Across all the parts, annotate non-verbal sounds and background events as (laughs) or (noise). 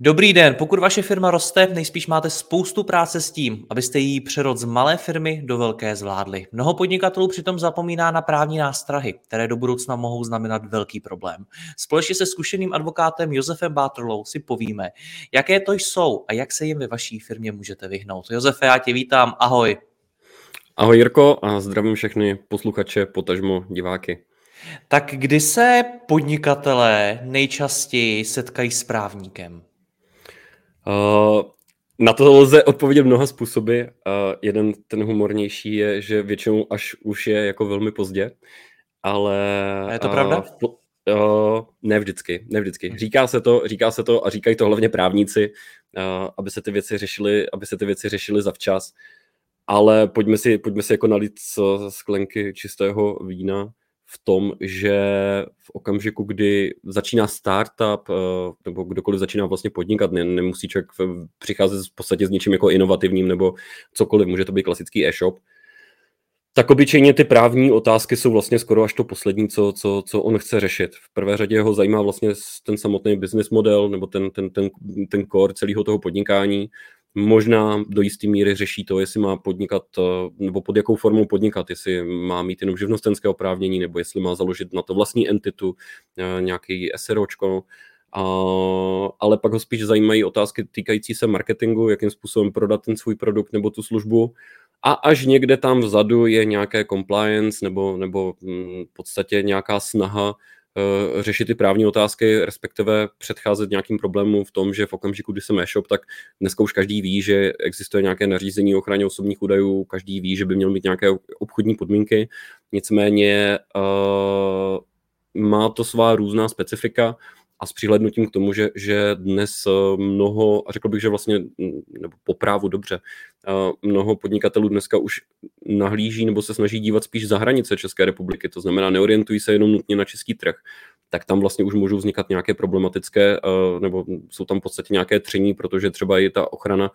Dobrý den, pokud vaše firma roste, nejspíš máte spoustu práce s tím, abyste jí přerod z malé firmy do velké zvládli. Mnoho podnikatelů přitom zapomíná na právní nástrahy, které do budoucna mohou znamenat velký problém. Společně se zkušeným advokátem Josefem Bátrlou si povíme, jaké to jsou a jak se jim ve vaší firmě můžete vyhnout. Josefe, já tě vítám, ahoj. Ahoj Jirko a zdravím všechny posluchače, potažmo diváky. Tak kdy se podnikatelé nejčastěji setkají s právníkem? Uh, na to lze odpovědět mnoha způsoby. Uh, jeden, ten humornější, je, že většinou až už je jako velmi pozdě, ale... A je to pravda? Uh, uh, ne vždycky, ne vždycky. Hm. Říká se to, říká se to a říkají to hlavně právníci, uh, aby se ty věci řešily, aby se ty věci řešily zavčas. Ale pojďme si, pojďme si jako nalít z sklenky čistého vína v tom, že v okamžiku, kdy začíná startup eh, nebo kdokoliv začíná vlastně podnikat, ne, nemusí člověk přicházet v podstatě s něčím jako inovativním nebo cokoliv, může to být klasický e-shop, tak obyčejně ty právní otázky jsou vlastně skoro až to poslední, co, co, co on chce řešit. V prvé řadě ho zajímá vlastně ten samotný business model nebo ten, ten, ten, ten core celého toho podnikání možná do jisté míry řeší to, jestli má podnikat, eh, nebo pod jakou formou podnikat, jestli má mít jenom živnostenské oprávnění, nebo jestli má založit na to vlastní entitu, eh, nějaký SROčko, a, ale pak ho spíš zajímají otázky týkající se marketingu, jakým způsobem prodat ten svůj produkt nebo tu službu. A až někde tam vzadu je nějaké compliance nebo, nebo mm, v podstatě nějaká snaha řešit ty právní otázky, respektive předcházet nějakým problémům v tom, že v okamžiku, kdy jsem e-shop, tak dneska už každý ví, že existuje nějaké nařízení o ochraně osobních údajů, každý ví, že by měl mít nějaké obchodní podmínky, nicméně uh, má to svá různá specifika a s přihlednutím k tomu, že, že dnes eh, mnoho, a řekl bych, že vlastně, mm, nebo po právu dobře, eh, mnoho podnikatelů dneska už nahlíží nebo se snaží dívat spíš za hranice České republiky, to znamená neorientují se jenom nutně na český trh, tak tam vlastně už můžou vznikat nějaké problematické, eh, nebo jsou tam v podstatě nějaké tření, protože třeba i ta ochrana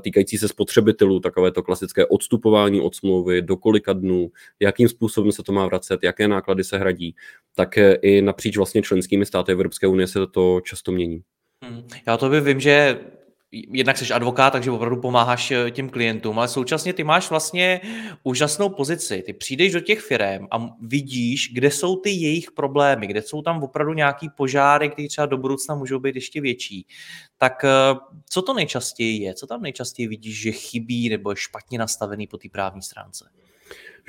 týkající se spotřebitelů, takové to klasické odstupování od smlouvy, do kolika dnů, jakým způsobem se to má vracet, jaké náklady se hradí, tak i napříč vlastně členskými státy Evropské unie se to často mění. Hmm. Já to by vím, že jednak jsi advokát, takže opravdu pomáháš eh, těm klientům, ale současně ty máš vlastně úžasnou pozici. Ty přijdeš do těch firm a vidíš, kde jsou ty jejich problémy, kde jsou tam opravdu nějaký požáry, které třeba do budoucna můžou být ještě větší. Tak eh, co to nejčastěji je? Co tam nejčastěji vidíš, že chybí nebo je špatně nastavený po té právní stránce?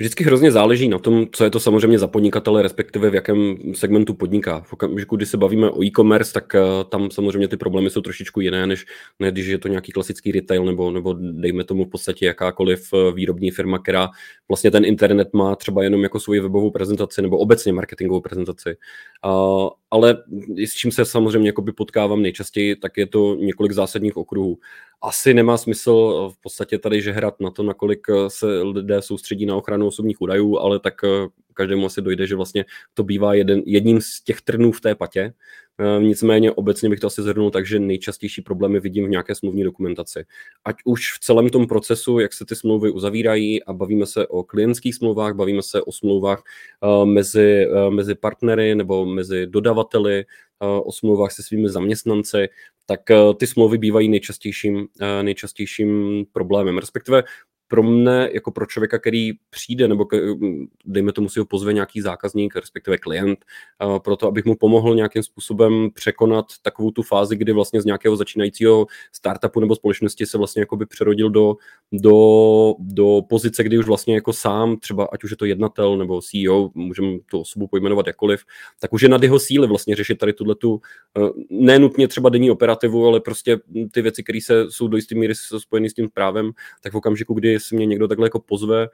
Vždycky hrozně záleží na tom, co je to samozřejmě za podnikatele, respektive v jakém segmentu podniká. V okamžiku, kdy se bavíme o e-commerce, tak uh, tam samozřejmě ty problémy jsou trošičku jiné, než, než když je to nějaký klasický retail nebo, nebo dejme tomu v podstatě jakákoliv eh, výrobní firma, která vlastně ten internet má třeba jenom jako svoji webovou prezentaci nebo obecně marketingovou prezentaci. Ale s čím se samozřejmě potkávám nejčastěji, tak je to několik zásadních okruhů. Asi nemá smysl eh, v podstatě tady žehrat na to, nakolik eh, se lidé soustředí na ochranu osobních údajů, ale tak eh, každému asi dojde, že vlastně to bývá jeden, jedním z těch trnů v té patě. Nicméně obecně bych to asi zhrnul tak, že nejčastější problémy vidím v nějaké smluvní dokumentaci. Ať už v celém tom procesu, jak se ty smlouvy uzavírají a bavíme se o klientských smlouvách, bavíme se o smlouvách mezi, mezi partnery nebo mezi dodavateli, o smlouvách se svými zaměstnanci, tak eh, ty smlouvy bývají nejčastějším, eh, nejčastějším problémem. Respektive pro mne, jako pro člověka, který přijde, nebo dejme tomu si ho pozve nějaký zákazník, respektive klient, pro to, abych mu pomohl nějakým způsobem překonat takovou tu fázi, kdy vlastně z nějakého začínajícího startupu nebo společnosti se vlastně jakoby přerodil do, do, do pozice, kdy už vlastně jako sám, třeba ať už je to jednatel nebo CEO, můžeme tu osobu pojmenovat jakkoliv, tak už je nad jeho síly vlastně řešit tady tuhle tu, eh, nenutně třeba denní operativu, ale prostě ty věci, které se jsou do jisté míry spojeny s tím právem, tak v okamžiku, kdy jestli mě někdo takhle jako pozve,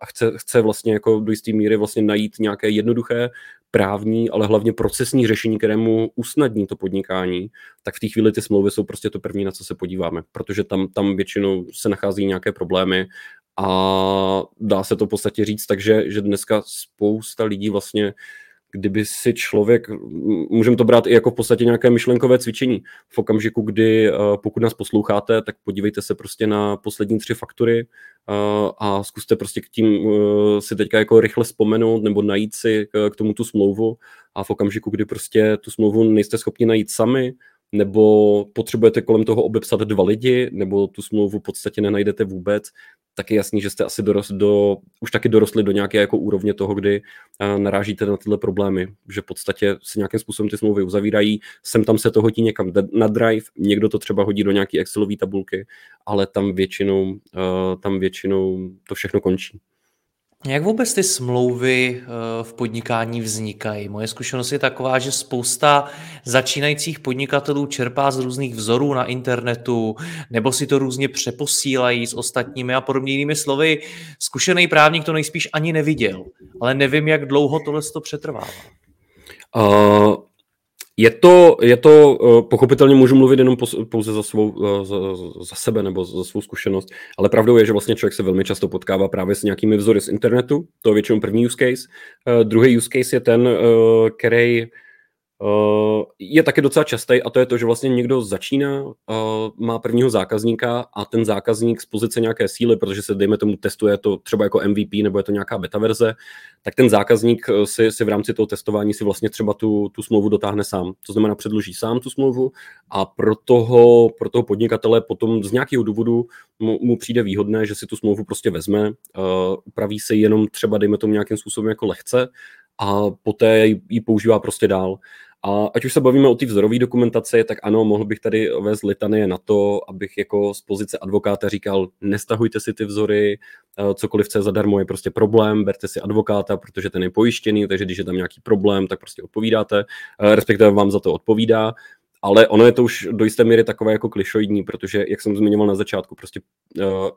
a chce, chce vlastně jako do jisté míry vlastně najít nějaké jednoduché právní, ale hlavně procesní řešení, kterému usnadní to podnikání, tak v té chvíli ty smlouvy jsou prostě to první, na co se podíváme, protože tam, tam většinou se nachází nějaké problémy a dá se to v podstatě říct, takže že dneska spousta lidí vlastně kdyby si člověk, můžeme to brát i jako v podstatě nějaké myšlenkové cvičení. V okamžiku, kdy eh, pokud nás posloucháte, tak podívejte se prostě na poslední tři faktury eh, a zkuste prostě k tím eh, si teďka jako rychle vzpomenout nebo najít si k tomu tu smlouvu a v okamžiku, kdy prostě tu smlouvu nejste schopni najít sami, nebo potřebujete kolem toho obepsat dva lidi, nebo tu smlouvu v podstatě nenajdete vůbec, tak je jasný, že jste asi dorost do, už taky dorostli do nějaké jako úrovně toho, kdy narážíte na tyhle problémy, že v podstatě se nějakým způsobem ty smlouvy uzavírají, sem tam se to hodí někam na drive, někdo to třeba hodí do nějaké Excelové tabulky, ale tam většinou, tam většinou to všechno končí. Jak vůbec ty smlouvy eh, v podnikání vznikají? Moje zkušenost je taková, že spousta začínajících podnikatelů čerpá z různých vzorů na internetu, nebo si to různě přeposílají s ostatními a podobně jinými slovy. Zkušený právník to nejspíš ani neviděl, ale nevím, jak dlouho tohle to přetrvává. Uh, je to, je to, eh, pochopitelně můžu mluvit jenom pouze za, svou, eh, za, za sebe nebo za svou zkušenost, ale pravdou je, že vlastně člověk se velmi často potkává právě s nějakými vzory z internetu, to je většinou první use case. Uh, druhý use case je ten, který je taky docela častý a to je to, že vlastně někdo začíná, uh, má prvního zákazníka a ten zákazník z pozice nějaké síly, protože se dejme tomu testuje to třeba jako MVP nebo je to nějaká beta verze, tak ten zákazník uh, si, si v rámci toho testování si vlastně třeba tu, tu smlouvu dotáhne sám. To znamená, předloží sám tu smlouvu a pro toho, pro toho podnikatele potom z nějakého důvodu mu, mu přijde výhodné, že si tu smlouvu prostě vezme, upraví se jenom třeba, dejme tomu nějakým způsobem jako lehce a poté ji používá prostě dál. A ať už se bavíme o té vzorové dokumentaci, tak ano, mohl bych tady vést litanie na to, abych jako z pozice advokáta říkal, nestahujte si ty vzory, eh, cokoliv, co je zadarmo, je prostě problém, berte si advokáta, protože ten je pojištěný, takže když je tam nějaký problém, tak prostě odpovídáte, eh, respektive vám za to odpovídá ale ono je to už do jisté míry takové jako klišoidní, protože, jak jsem zmiňoval na začátku, prostě uh,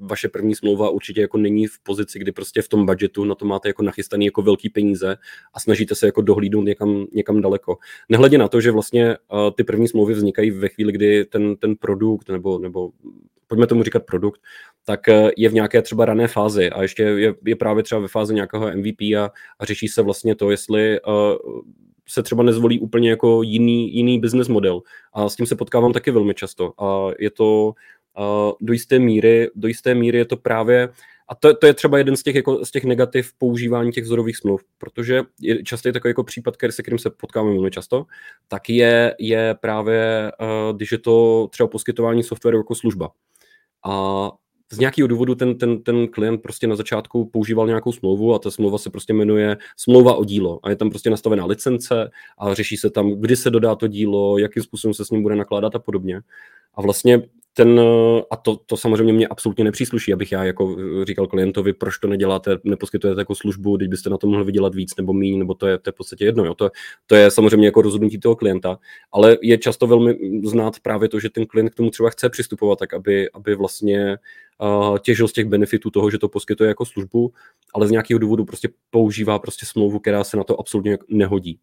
vaše první smlouva určitě jako není v pozici, kdy prostě v tom budgetu na to máte jako nachystaný jako velký peníze a snažíte se jako dohlídnout někam, někam daleko. Nehledě na to, že vlastně uh, ty první smlouvy vznikají ve chvíli, kdy ten, ten produkt nebo, nebo pojďme tomu říkat produkt, tak uh, je v nějaké třeba rané fázi a ještě je, je právě třeba ve fázi nějakého MVP a, a řeší se vlastně to, jestli uh, se třeba nezvolí úplně jako jiný, jiný business model. A s tím se potkávám taky velmi často. A je to a do jisté míry, do jisté míry je to právě a to, to je třeba jeden z těch, jako, z těch negativ používání těch vzorových smluv, protože je často je takový jako případ, který, se kterým se potkáváme velmi často, tak je, je právě, uh, když je to třeba poskytování softwaru jako služba. A z nějakého důvodu ten, ten, ten klient prostě na začátku používal nějakou smlouvu a ta smlouva se prostě jmenuje smlouva o dílo a je tam prostě nastavená licence a řeší se tam, kdy se dodá to dílo, jakým způsobem se s ním bude nakládat a podobně. A vlastně ten, a to, to samozřejmě mě absolutně nepřísluší, abych já jako říkal klientovi, proč to neděláte, neposkytujete jako službu, když byste na to mohli vydělat víc nebo méně, nebo to je, to je v podstatě jedno. Jo. To, to je samozřejmě jako rozhodnutí toho klienta, ale je často velmi znát právě to, že ten klient k tomu třeba chce přistupovat tak, aby, aby vlastně těžil z těch benefitů toho, že to poskytuje jako službu, ale z nějakého důvodu prostě používá prostě smlouvu, která se na to absolutně nehodí.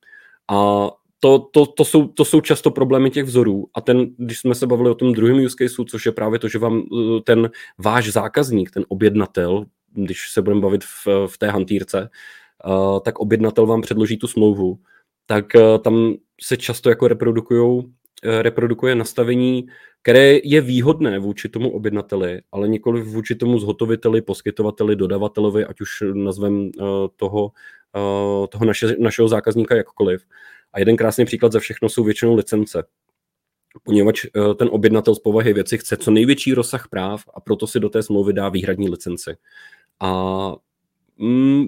A to, to, to, jsou, to jsou často problémy těch vzorů. A ten, když jsme se bavili o tom druhém use caseu, což je právě to, že vám eh, ten váš zákazník, ten objednatel, když se budeme bavit v, v té hantýrce, uh, tak objednatel vám předloží tu smlouvu, tak uh, tam se často jako reprodukujou, uh, reprodukuje nastavení, které je výhodné vůči tomu objednateli, ale nikoli vůči tomu zhotoviteli, poskytovateli, dodavatelovi, ať už nazvem toho, toho naše, našeho zákazníka jakkoliv. A jeden krásný příklad za všechno jsou většinou licence. Poněvadž eh, ten objednatel z povahy věci chce co největší rozsah práv a proto si do té smlouvy dá výhradní licenci. A mm,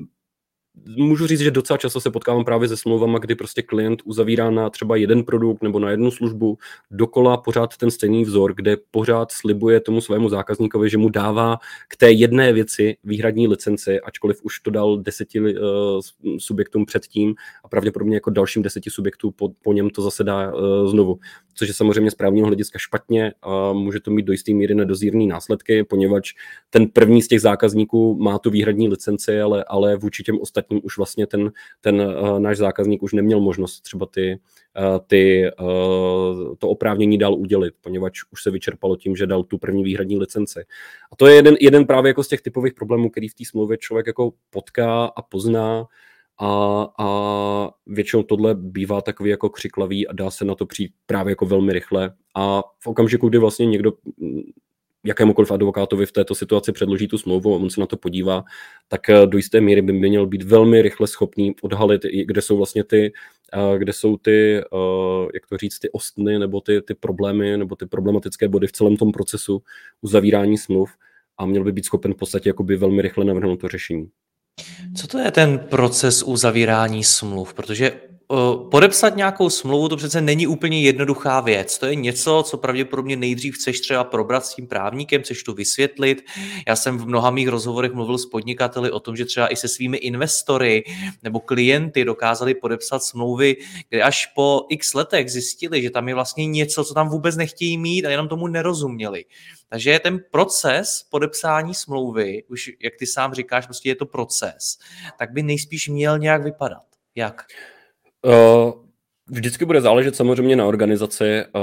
můžu říct, že docela často se potkávám právě se smlouvama, kdy prostě klient uzavírá na třeba jeden produkt nebo na jednu službu dokola pořád ten stejný vzor, kde pořád slibuje tomu svému zákazníkovi, že mu dává k té jedné věci výhradní licenci, ačkoliv už to dal deseti uh, subjektům předtím a pravděpodobně jako dalším deseti subjektů po, po něm to zase dá uh, znovu. Což je samozřejmě z právního hlediska špatně a může to mít do jisté míry nedozírný následky, poněvadž ten první z těch zákazníků má tu výhradní licenci, ale, ale vůči těm ostatním už vlastně ten, ten uh, náš zákazník už neměl možnost třeba ty, uh, ty, uh, to oprávnění dál udělit, poněvadž už se vyčerpalo tím, že dal tu první výhradní licenci. A to je jeden, jeden právě jako z těch typových problémů, který v té smlouvě člověk jako potká a pozná a, a většinou tohle bývá takový jako křiklavý a dá se na to přijít právě jako velmi rychle a v okamžiku, kdy vlastně někdo jakémukoliv advokátovi v této situaci předloží tu smlouvu a on se na to podívá, tak eh, do jisté míry by měl být velmi rychle schopný odhalit, kde jsou vlastně ty, eh, kde jsou ty, eh, jak to říct, ty ostny nebo ty, ty problémy nebo ty problematické body v celém tom procesu uzavírání smluv a měl by být schopen v podstatě jakoby velmi rychle navrhnout to řešení. Co to je ten proces uzavírání smluv? Protože podepsat nějakou smlouvu to přece není úplně jednoduchá věc. To je něco, co pravděpodobně nejdřív chceš třeba probrat s tím právníkem, chceš to vysvětlit. Já jsem v mnoha mých rozhovorech mluvil s podnikateli o tom, že třeba i se svými investory nebo klienty dokázali podepsat smlouvy, kde až po x letech zjistili, že tam je vlastně něco, co tam vůbec nechtějí mít a jenom tomu nerozuměli. Takže ten proces podepsání smlouvy, už jak ty sám říkáš, prostě je to proces, tak by nejspíš měl nějak vypadat. Jak? Uh, vždycky bude záležet samozřejmě na organizaci, uh,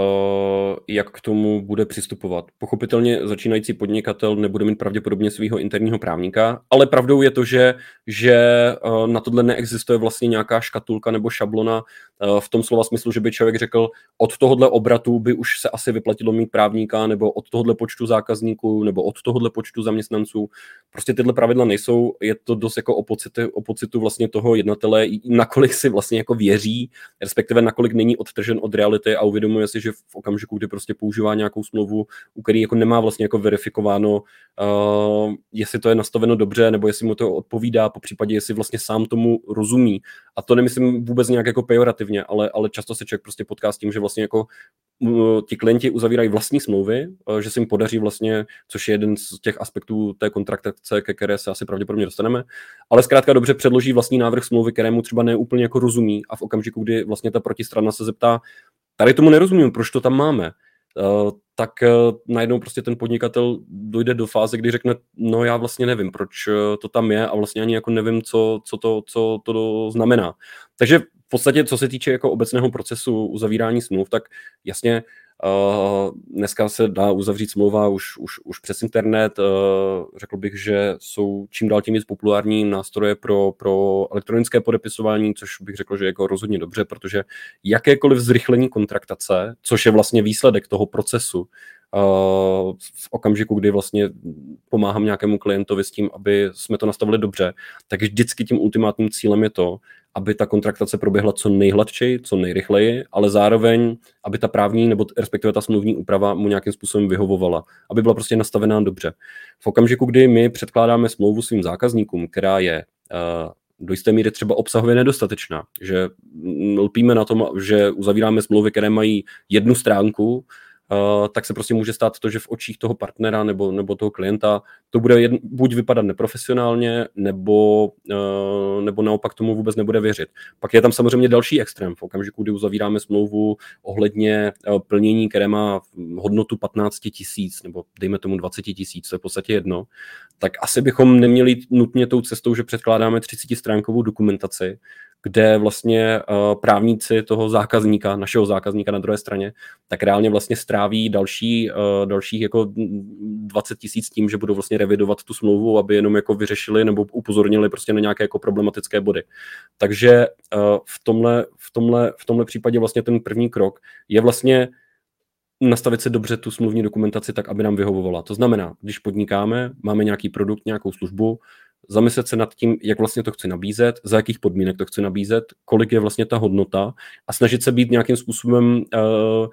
jak k tomu bude přistupovat. Pochopitelně začínající podnikatel nebude mít pravděpodobně svého interního právníka, ale pravdou je to, že, že uh, na tohle neexistuje vlastně nějaká škatulka nebo šablona v tom slova smyslu, že by člověk řekl, od tohohle obratu by už se asi vyplatilo mít právníka, nebo od tohohle počtu zákazníků, nebo od tohohle počtu zaměstnanců. Prostě tyhle pravidla nejsou, je to dost jako o pocitu, o pocitu vlastně toho jednatele, nakolik si vlastně jako věří, respektive nakolik není odtržen od reality a uvědomuje si, že v okamžiku, kdy prostě používá nějakou smlouvu, u který jako nemá vlastně jako verifikováno, uh, jestli to je nastaveno dobře, nebo jestli mu to odpovídá, po případě jestli vlastně sám tomu rozumí. A to nemyslím vůbec nějak jako pejorativně, ale, ale často se člověk prostě potká s tím, že vlastně jako ti klienti uzavírají vlastní smlouvy, e, že se jim podaří vlastně, což je jeden z těch aspektů té kontraktace, ke které se asi pravděpodobně dostaneme, ale zkrátka dobře předloží vlastní návrh smlouvy, kterému třeba neúplně jako rozumí a v okamžiku, kdy vlastně ta protistrana se zeptá, tady tomu nerozumím, proč to tam máme, tak uh, najednou prostě ten podnikatel dojde do fáze, kdy řekne, no já vlastně nevím, proč to tam je a vlastně ani jako nevím, co, co, to, co to znamená. Takže v podstatě, co se týče jako obecného procesu uzavírání smluv, tak jasně dneska se dá uzavřít smlouva už, už, už přes internet. Uh, řekl bych, že jsou čím dál tím víc populární nástroje pro, pro elektronické podepisování, což bych řekl, že je jako rozhodně dobře, protože jakékoliv zrychlení kontraktace, což je vlastně výsledek toho procesu, v okamžiku, kdy vlastně pomáhám nějakému klientovi s tím, aby jsme to nastavili dobře, tak vždycky tím ultimátním cílem je to, aby ta kontraktace proběhla co nejhladčej, co nejrychleji, ale zároveň, aby ta právní nebo respektive ta smluvní úprava mu nějakým způsobem vyhovovala, aby byla prostě nastavená dobře. V okamžiku, kdy my předkládáme smlouvu svým zákazníkům, která je uh, do jisté míry třeba obsahově nedostatečná, že lpíme na tom, že uzavíráme smlouvy, které mají jednu stránku, tak se prostě může stát to, že v očích toho partnera nebo, nebo toho klienta to bude jedn, buď vypadat neprofesionálně, nebo, uh, nebo naopak tomu vůbec nebude věřit. Pak je tam samozřejmě další extrém. V okamžiku, kdy uzavíráme smlouvu ohledně uh, plnění, které má hodnotu 15 tisíc, nebo dejme tomu 20 tisíc, to je v podstatě jedno, tak asi bychom neměli nutně tou cestou, že předkládáme 30 stránkovou dokumentaci, kde vlastně uh, právníci toho zákazníka, našeho zákazníka na druhé straně, tak reálně vlastně stráví další, uh, dalších jako 20 tisíc tím, že budou vlastně revidovat tu smlouvu, aby jenom jako vyřešili nebo upozornili prostě na nějaké jako problematické body. Takže uh, v, tomhle, v, tomhle, v tomhle případě vlastně ten první krok je vlastně nastavit si dobře tu smluvní dokumentaci tak, aby nám vyhovovala. To znamená, když podnikáme, máme nějaký produkt, nějakou službu, zamyslet se nad tím, jak vlastně to chci nabízet, za jakých podmínek to chci nabízet, kolik je vlastně ta hodnota a snažit se být nějakým způsobem, uh,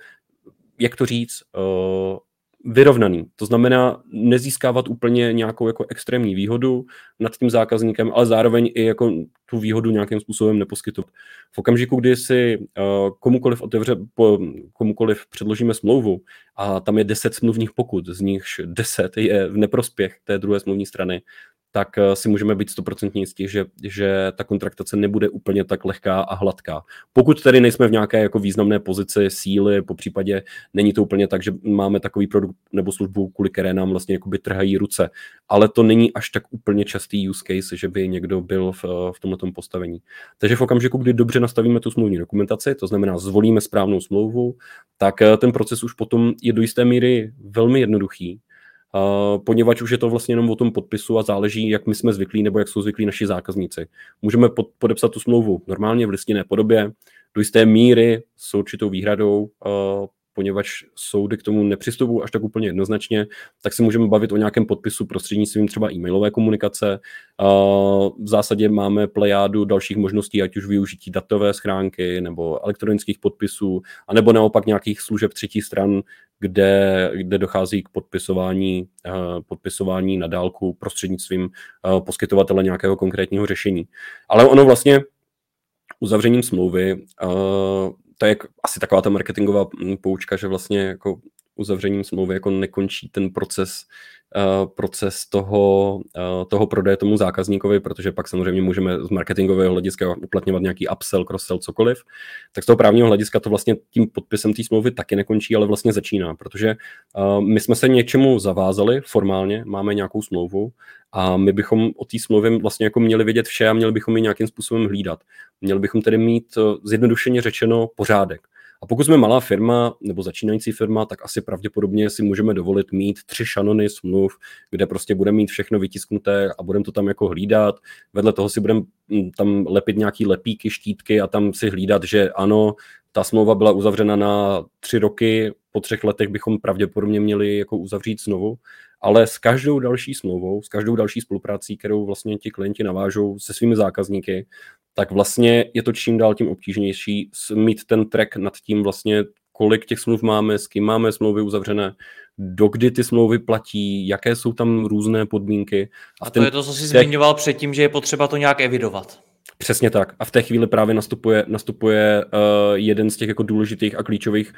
jak to říct, uh, vyrovnaný. To znamená nezískávat úplně nějakou jako extrémní výhodu nad tím zákazníkem, ale zároveň i jako tu výhodu nějakým způsobem neposkytovat. V okamžiku, kdy si uh, komukoliv otevře, po, komukoliv předložíme smlouvu a tam je 10 smluvních pokut, z nichž 10 je v neprospěch té druhé smluvní strany, tak eh, si můžeme být stoprocentně jistí, že, že ta kontraktace nebude úplně tak lehká a hladká. Pokud tedy nejsme v nějaké jako významné pozici síly, po případě není to úplně tak, že máme takový produkt nebo službu, kvůli které nám vlastně jakoby trhají ruce, ale to není až tak úplně častý use case, že by někdo byl v, v tomto postavení. Takže v okamžiku, kdy dobře nastavíme tu smluvní dokumentaci, to znamená zvolíme správnou smlouvu, tak eh, ten proces už potom je do jisté míry velmi jednoduchý poněvadž už je to vlastně jenom o tom podpisu a záleží, jak my jsme zvyklí nebo jak jsou zvyklí naši zákazníci. Můžeme pod, podepsat tu smlouvu normálně v listinné podobě, do jisté míry s určitou výhradou, poněvadž soudy k tomu nepřistupují až tak úplně jednoznačně, tak se můžeme bavit o nějakém podpisu prostřednictvím třeba e-mailové komunikace. V zásadě máme plejádu dalších možností, ať už využití datové schránky nebo elektronických podpisů, anebo naopak nějakých služeb třetí stran, kde, kde dochází k podpisování, podpisování na dálku prostřednictvím poskytovatele nějakého konkrétního řešení. Ale ono vlastně uzavřením smlouvy to je asi taková ta marketingová mm, poučka, že vlastně jako uzavřením smlouvy jako nekončí ten proces, proces toho, uh, toho prodeje tomu zákazníkovi, protože pak samozřejmě můžeme z marketingového hlediska uplatňovat nějaký upsell, cross-sell, cokoliv. Tak z toho právního hlediska to vlastně tím podpisem té smlouvy taky nekončí, ale vlastně začíná, protože uh, my jsme se něčemu zavázali formálně, máme nějakou smlouvu a my bychom o té smlouvě vlastně jako měli vědět vše a měli bychom ji nějakým způsobem hlídat. Měli bychom tedy mít zjednodušeně řečeno pořádek. A pokud jsme malá firma nebo začínající firma, tak asi pravděpodobně si můžeme dovolit mít tři šanony smluv, kde prostě budeme mít všechno vytisknuté a budeme to tam jako hlídat. Vedle toho si budeme mm, tam lepit nějaký lepíky, štítky a tam si hlídat, že ano, ta smlouva byla uzavřena na tři roky, po třech letech bychom pravděpodobně měli jako uzavřít znovu, ale s každou další smlouvou, s každou další spoluprací, kterou vlastně ti klienti navážou se svými zákazníky, tak vlastně je to čím dál tím obtížnější mít ten track nad tím vlastně, kolik těch smluv máme, s kým máme smlouvy uzavřené, dokdy ty smlouvy platí, jaké jsou tam různé podmínky. A, a to ten, je to, co jsi zmiňoval předtím, že je potřeba to nějak evidovat. Přesně tak. A v té chvíli právě nastupuje, nastupuje uh, jeden z těch jako důležitých a klíčových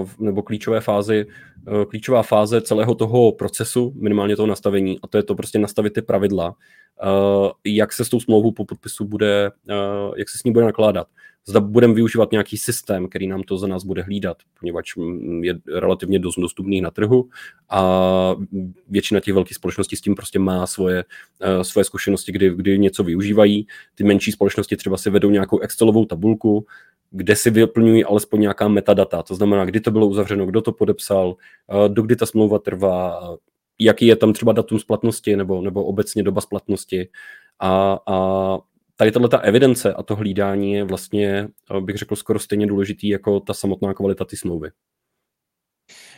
uh, nebo klíčové fázy, uh, klíčová fáze celého toho procesu, minimálně toho nastavení, a to je to prostě nastavit ty pravidla, uh, jak se s tou smlouvou po podpisu bude, uh, jak se s ní bude nakládat zda budeme využívat nějaký systém, který nám to za nás bude hlídat, poněvadž je relativně dost dostupný na trhu a většina těch velkých společností s tím prostě má svoje, uh, svoje zkušenosti, kdy, kdy něco využívají. Ty menší společnosti třeba si vedou nějakou Excelovou tabulku, kde si vyplňují alespoň nějaká metadata, to znamená, kdy to bylo uzavřeno, kdo to podepsal, uh, dokdy ta smlouva trvá, jaký je tam třeba datum splatnosti nebo, nebo obecně doba splatnosti a, a tady tato ta evidence a to hlídání je vlastně, eh, bych řekl, skoro stejně důležitý jako ta samotná kvalita ty smlouvy.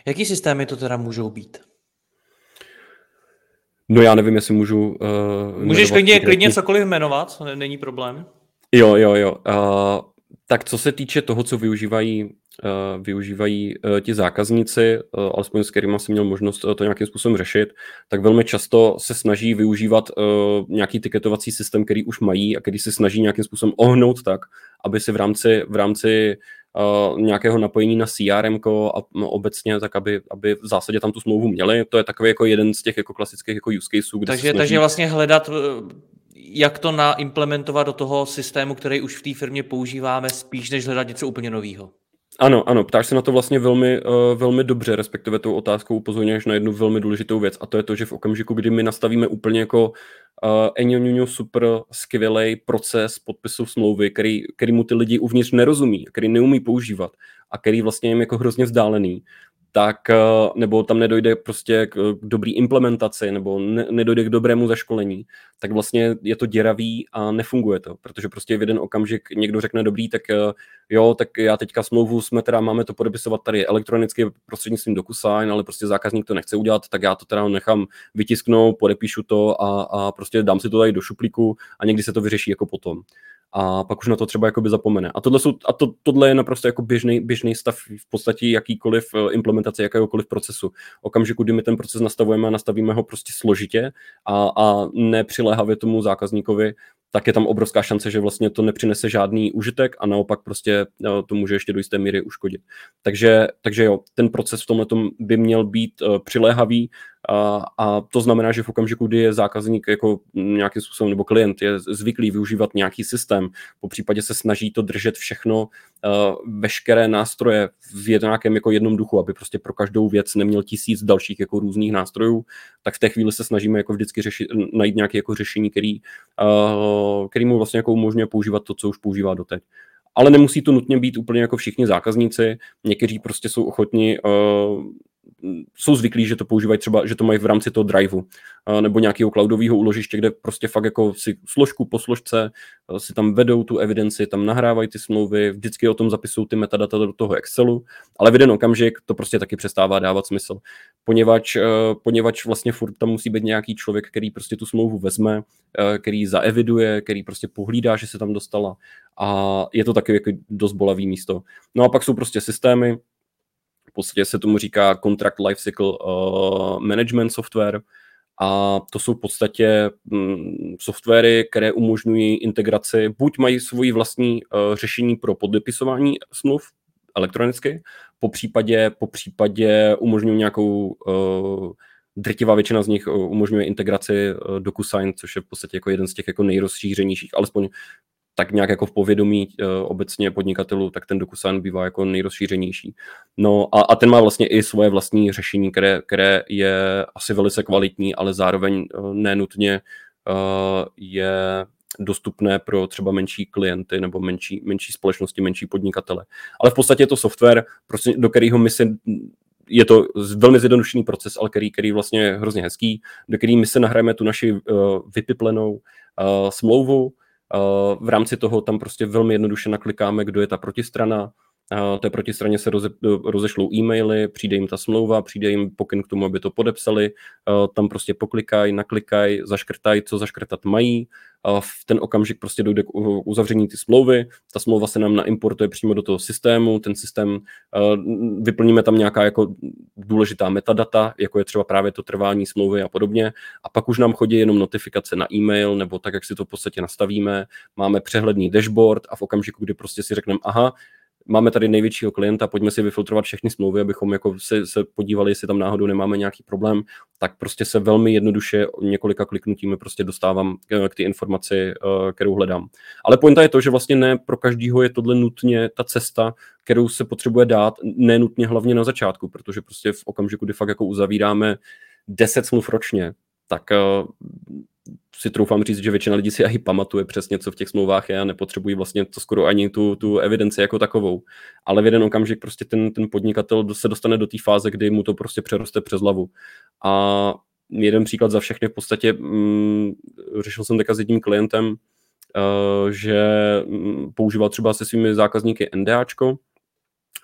Jaký systémy to teda můžou být? No já nevím, jestli můžu... Uh, Můžeš klidně, klidně cokoliv jmenovat, není problém. Jo, jo, jo. Uh, tak co se týče toho, co využívají uh, využívají uh, ti zákazníci, uh, alespoň s kterými jsem měl možnost uh, to nějakým způsobem řešit, tak velmi často se snaží využívat uh, nějaký tiketovací systém, který už mají a který se snaží nějakým způsobem ohnout tak, aby si v rámci, v rámci Uh, nějakého napojení na CRM a no, obecně, tak aby, aby v zásadě tam tu smlouvu měli. To je takový jako jeden z těch jako klasických jako use caseů. Kde takže, snaží... takže vlastně hledat jak to naimplementovat do toho systému, který už v té firmě používáme, spíš než hledat něco úplně nového. Ano, ano, ptáš se na to vlastně velmi, uh, velmi dobře, respektive tou otázkou upozorňuješ na jednu velmi důležitou věc a to je to, že v okamžiku, kdy my nastavíme úplně jako uh, super skvělý proces podpisu smlouvy, který, který mu ty lidi uvnitř nerozumí, který neumí používat a který vlastně jim jako hrozně vzdálený, tak eh, nebo tam nedojde prostě k dobrý implementaci nebo ne, nedojde k dobrému zaškolení, tak vlastně je to děravý a nefunguje to, protože prostě v jeden okamžik někdo řekne dobrý, tak eh, jo, tak já teďka smlouvu jsme teda, máme to podepisovat tady elektronicky prostřednictvím DocuSign, ale prostě zákazník to nechce udělat, tak já to teda nechám vytisknout, podepíšu to a, a prostě dám si to tady do šuplíku a někdy se to vyřeší jako potom. A pak už na to třeba jakoby zapomene. A tohle, jsou, a to, tohle je naprosto jako běžný, běžný stav v podstatě jakýkoliv eh, implementace jakéhokoliv procesu. Okamžiku, kdy my ten proces nastavujeme a nastavíme ho prostě složitě a, a nepřiléhavě tomu zákazníkovi, tak je tam obrovská šance, že vlastně to nepřinese žádný užitek a naopak prostě no, to může ještě do jisté míry uškodit. Takže, takže jo, ten proces v tomhle by měl být uh, přiléhavý a, a to znamená, že v okamžiku, kdy je zákazník jako nějakým způsobem nebo klient je zvyklý využívat nějaký systém, po případě se snaží to držet všechno, uh, veškeré nástroje v nějakém jako jednom duchu, aby prostě pro každou věc neměl tisíc dalších jako různých nástrojů, tak v té chvíli se snažíme jako vždycky řešit, najít nějaké jako řešení, který, uh, který mu vlastně jako umožňuje používat to, co už používá doteď ale nemusí to nutně být úplně jako všichni zákazníci. Někteří prostě jsou ochotni uh, jsou zvyklí, že to používají třeba, že to mají v rámci toho driveu nebo nějakého cloudového úložiště, kde prostě fakt jako si složku po složce si tam vedou tu evidenci, tam nahrávají ty smlouvy, vždycky o tom zapisují ty metadata do toho Excelu, ale v jeden okamžik to prostě taky přestává dávat smysl, poněvadž, poněvadž vlastně furt tam musí být nějaký člověk, který prostě tu smlouvu vezme, který zaeviduje, který prostě pohlídá, že se tam dostala a je to taky jako dost bolavý místo. No a pak jsou prostě systémy, v podstatě se tomu říká Contract Lifecycle uh, Management Software. A to jsou v podstatě um, softwary, které umožňují integraci, buď mají svoji vlastní uh, řešení pro podepisování smluv elektronicky, po případě, po případě umožňují nějakou uh, drtivá většina z nich umožňuje integraci DocuSign, což je v podstatě jako jeden z těch jako nejrozšířenějších, alespoň tak nějak jako v povědomí uh, obecně podnikatelů, tak ten DocuSign bývá jako nejrozšířenější. No a, a ten má vlastně i svoje vlastní řešení, které, které je asi velice kvalitní, ale zároveň uh, nenutně uh, je dostupné pro třeba menší klienty nebo menší, menší společnosti, menší podnikatele. Ale v podstatě je to software, prostě, do kterého my si je to velmi zjednodušený proces, ale který, který vlastně je hrozně hezký, do který my se nahrajeme tu naši uh, vypiplenou uh, smlouvu, v rámci toho tam prostě velmi jednoduše naklikáme, kdo je ta protistrana, té protistraně se roze, rozešlou e-maily, přijde jim ta smlouva, přijde jim pokyn k tomu, aby to podepsali, tam prostě poklikají, naklikají, zaškrtají, co zaškrtat mají, v ten okamžik prostě dojde k uzavření ty smlouvy, ta smlouva se nám naimportuje přímo do toho systému, ten systém, vyplníme tam nějaká jako důležitá metadata, jako je třeba právě to trvání smlouvy a podobně, a pak už nám chodí jenom notifikace na e-mail, nebo tak, jak si to v podstatě nastavíme, máme přehledný dashboard a v okamžiku, kdy prostě si řekneme, aha, máme tady největšího klienta, pojďme si vyfiltrovat všechny smlouvy, abychom jako se, se podívali, jestli tam náhodou nemáme nějaký problém, tak prostě se velmi jednoduše několika kliknutími prostě dostávám k té informaci, eh, kterou hledám. Ale pointa je to, že vlastně ne pro každýho je tohle nutně ta cesta, kterou se potřebuje dát, nenutně hlavně na začátku, protože prostě v okamžiku, kdy fakt jako uzavíráme 10 smluv ročně, tak eh, si troufám říct, že většina lidí si i pamatuje přesně, co v těch smlouvách je a nepotřebují vlastně to skoro ani tu, tu evidenci jako takovou. Ale v jeden okamžik prostě ten, ten podnikatel se dostane do té fáze, kdy mu to prostě přeroste přes hlavu. A jeden příklad za všechny v podstatě, mm, řešil jsem teďka s jedním klientem, uh, že mm, používal třeba se svými zákazníky NDAčko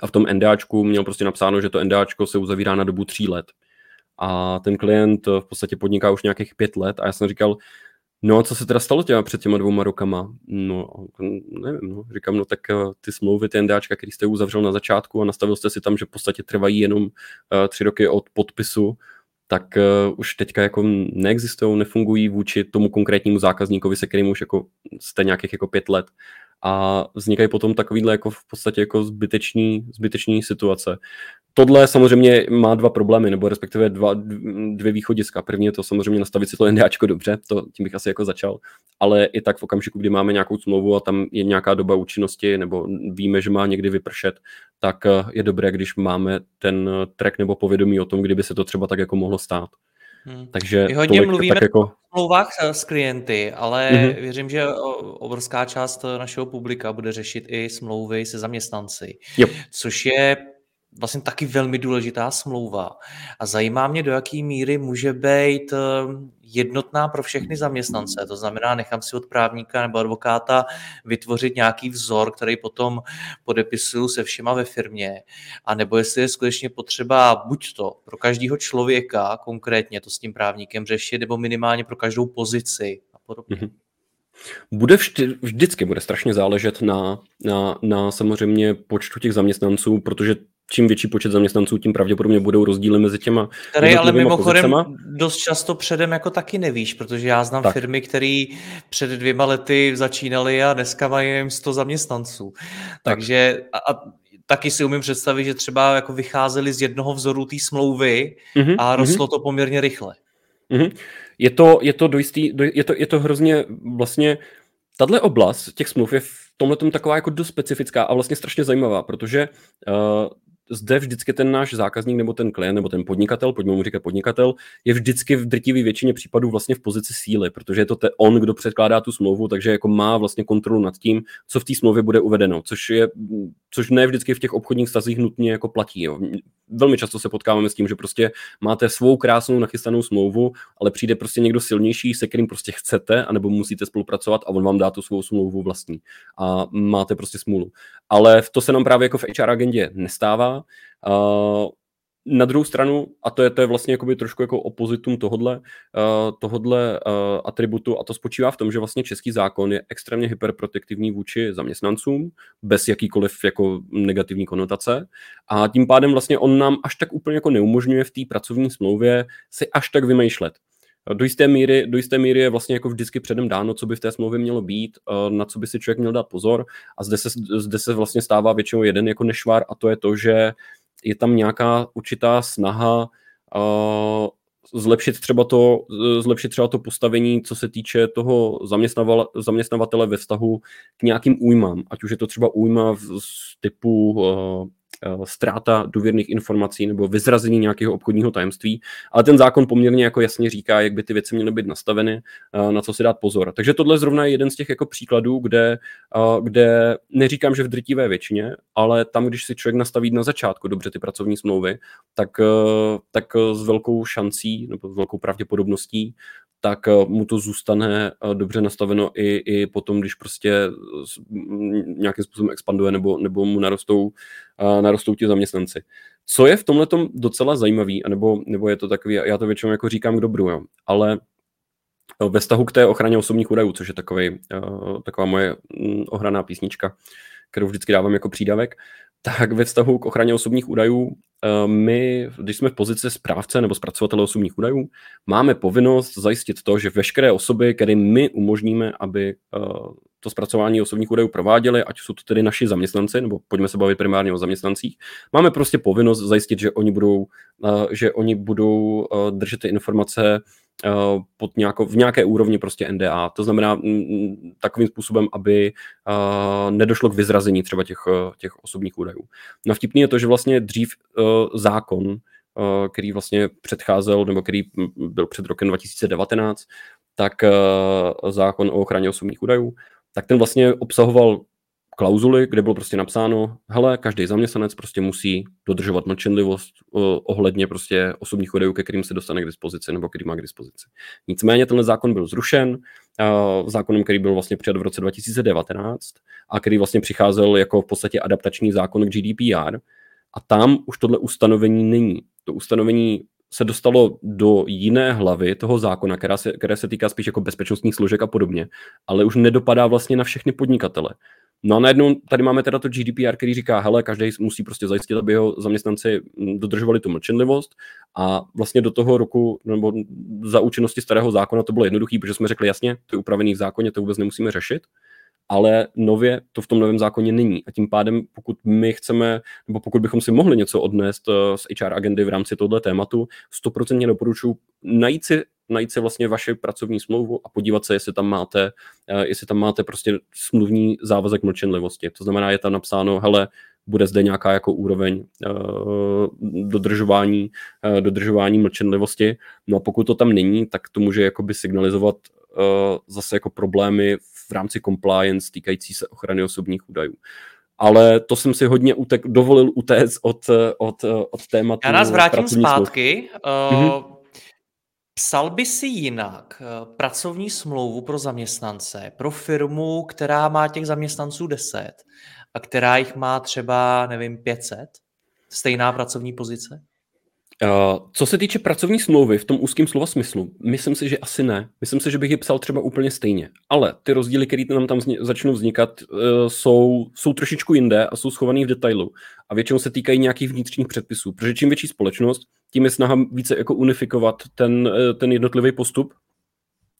a v tom NDAčku měl prostě napsáno, že to NDAčko se uzavírá na dobu tří let. A ten klient v podstatě podniká už nějakých pět let a já jsem říkal, No a co se teda stalo těma před těma dvouma rokama? No, nevím, no. Říkám, no tak eh, ty smlouvy, ty NDAčka, který jste uzavřel na začátku a nastavil jste si tam, že v podstatě trvají jenom uh, tři roky od podpisu, tak uh, už teďka jako neexistují, nefungují vůči tomu konkrétnímu zákazníkovi, se kterým už jako jste nějakých jako pět let a vznikají potom takovýhle jako v podstatě jako zbytečný, zbytečný situace. Tohle samozřejmě má dva problémy, nebo respektive dva, dvě východiska. První je to samozřejmě nastavit si to NDAčko dobře, to tím bych asi jako začal, ale i tak v okamžiku, kdy máme nějakou smlouvu a tam je nějaká doba účinnosti, nebo víme, že má někdy vypršet, tak eh, je dobré, když máme ten track nebo povědomí o tom, kdyby se to třeba tak jako mohlo stát. Hmm. Takže My hodně tolik, mluvíme tak jako... o smlouvách s klienty, ale mm-hmm. věřím, že obrovská část našeho publika bude řešit i smlouvy se zaměstnanci, yep. což je vlastně taky velmi důležitá smlouva. A zajímá mě, do jaké míry může být ehm, jednotná pro všechny zaměstnance. To znamená, nechám si od právníka nebo advokáta vytvořit nějaký vzor, který potom podepisuju se všema ve firmě. A nebo jestli je skutečně potřeba buď to pro každého člověka konkrétně to s tím právníkem řešit, nebo minimálně pro každou pozici a podobně. Mm-hmm. Bude vždy, vždycky bude strašně záležet na, na, na samozřejmě počtu těch zaměstnanců, protože čím větší počet zaměstnanců, tím pravděpodobně budou rozdíly mezi těma Který ale mimochodem pozicema. dost často předem jako taky nevíš, protože já znám tak. firmy, které před dvěma lety začínaly a dneska mají jen 100 zaměstnanců. Tak. Takže a, a taky si umím představit, že třeba jako vycházeli z jednoho vzoru té smlouvy mm-hmm, a rostlo mm-hmm. to poměrně rychle. Mm-hmm. Je to, je to, do jistý, do, je to, je to hrozně vlastně, tahle oblast těch smluv je v tomhle taková jako dost specifická a vlastně strašně zajímavá, protože uh, zde vždycky ten náš zákazník nebo ten klient nebo ten podnikatel, pojďme mu říkat podnikatel, je vždycky v drtivé většině případů vlastně v pozici síly, protože je to te on, kdo předkládá tu smlouvu, takže jako má vlastně kontrolu nad tím, co v té smlouvě bude uvedeno, což je, což ne vždycky v těch obchodních stazích nutně jako platí. Jo. Velmi často se potkáváme s tím, že prostě máte svou krásnou nachystanou smlouvu, ale přijde prostě někdo silnější, se kterým prostě chcete, anebo musíte spolupracovat a on vám dá tu svou smlouvu vlastní. A máte prostě smůlu. Ale to se nám právě jako v HR agendě nestává. Uh, na druhou stranu, a to je, to je vlastně jakoby trošku jako opozitum tohodle, uh, tohodle uh, atributu, a to spočívá v tom, že vlastně český zákon je extrémně hyperprotektivní vůči zaměstnancům, bez jakýkoliv jako negativní konotace. A tím pádem vlastně on nám až tak úplně jako neumožňuje v té pracovní smlouvě si až tak vymýšlet. Do jisté, míry, do jisté míry je vlastně jako vždycky předem dáno, co by v té smlouvě mělo být, eh, na co by si člověk měl dát pozor. A zde se, zde se vlastně stává většinou jeden jako nešvar a to je to, že je tam nějaká určitá snaha uh, zlepšit třeba to, zlepšit třeba to postavení, co se týče toho zaměstnavatele ve vztahu k nějakým újmám, ať už je to třeba újma z typu Eh, ztráta důvěrných informací nebo vyzrazení nějakého obchodního tajemství, ale ten zákon poměrně jako jasně říká, jak by ty věci měly být nastaveny, eh, na co si dát pozor. Takže tohle zrovna je jeden z těch jako příkladů, kde, eh, kde neříkám, že v drtivé většině, ale tam, když si člověk nastaví na začátku dobře ty pracovní smlouvy, tak, tak s velkou šancí nebo s velkou pravděpodobností tak eh, mu to zůstane eh, dobře nastaveno i, i potom, když prostě nějakým způsobem expanduje nebo, nebo mu narostou, eh, narostou ti zaměstnanci. Co je v tomhle docela zajímavý, nebo, nebo je to takový, já to většinou jako říkám k dobru, jo, ale ve vztahu k té ochraně osobních údajů, což je takový, taková moje mm, ohraná písnička, kterou vždycky dávám jako přídavek, tak ve vztahu k ochraně osobních údajů Eh, my, když jsme v pozici správce nebo zpracovatele osobních údajů, máme povinnost zajistit to, že veškeré osoby, které my umožníme, aby eh, to zpracování osobních údajů prováděli, ať jsou to tedy naši zaměstnanci, nebo pojďme se bavit primárně o zaměstnancích, máme prostě povinnost zajistit, že oni budou, eh, že oni budou držet ty informace Eh, pod nějakou, v nějaké úrovni prostě NDA. To znamená m, mm, mm, takovým způsobem, aby nedošlo k vyzrazení třeba těch, eh, těch osobních údajů. No vtipný je to, že vlastně dřív zákon, uh, který vlastně předcházel, nebo který byl před rokem 2019, tak uh, zákon o ochraně osobních údajů, tak ten vlastně obsahoval klauzuly, kde bylo prostě napsáno, hele, každý zaměstnanec prostě musí dodržovat mlčenlivost uh, ohledně prostě osobních údajů, ke kterým se dostane k dispozici nebo který má k dispozici. Nicméně tenhle zákon byl zrušen, zákonem, který byl vlastně přijat v roce 2019 a který vlastně přicházel jako v podstatě adaptační zákon k GDPR a tam už tohle ustanovení není. To ustanovení se dostalo do jiné hlavy toho zákona, která se, které se týká spíš jako bezpečnostních složek a podobně, ale už nedopadá vlastně na všechny podnikatele. No a najednou tady máme teda to GDPR, který říká, hele, každý musí prostě zajistit, aby jeho zaměstnanci dodržovali tu mlčenlivost a vlastně do toho roku, nebo za účinnosti starého zákona to bylo jednoduché, protože jsme řekli, jasně, to je upravený v zákoně, to vůbec nemusíme řešit, ale nově to v tom novém zákoně není. A tím pádem, pokud my chceme, nebo pokud bychom si mohli něco odnést eh, z HR agendy v rámci tohle tématu, 100% doporučuji najít si najít si vlastně vaši pracovní smlouvu a podívat se, jestli tam máte, eh, jestli tam máte prostě smluvní závazek mlčenlivosti. To znamená, je tam napsáno, hele, bude zde nějaká jako úroveň uh, dodržování, uh, dodržování mlčenlivosti. No a pokud to tam není, tak to může jakoby signalizovat uh, zase jako problémy v rámci compliance týkající se ochrany osobních údajů. Ale to jsem si hodně utek, dovolil utéct od, od, od tématu. Já nás vrátím zpátky. Uh, mm-hmm Psal by si jinak eh, pracovní smlouvu pro zaměstnance, pro firmu, která má těch zaměstnanců 10 a která jich má třeba, nevím, 500? Stejná pracovní pozice? Uh, co se týče pracovní smlouvy v tom úzkém slova smyslu, myslím si, že asi ne. Myslím si, že bych ji psal třeba úplně stejně. Ale ty rozdíly, které nám tam vzni- začnou vznikat, uh, jsou, jsou trošičku jinde a jsou schované v detailu. A většinou se týkají nějakých vnitřních předpisů. Protože čím větší společnost, tím je snaha více jako unifikovat ten, uh, ten jednotlivý postup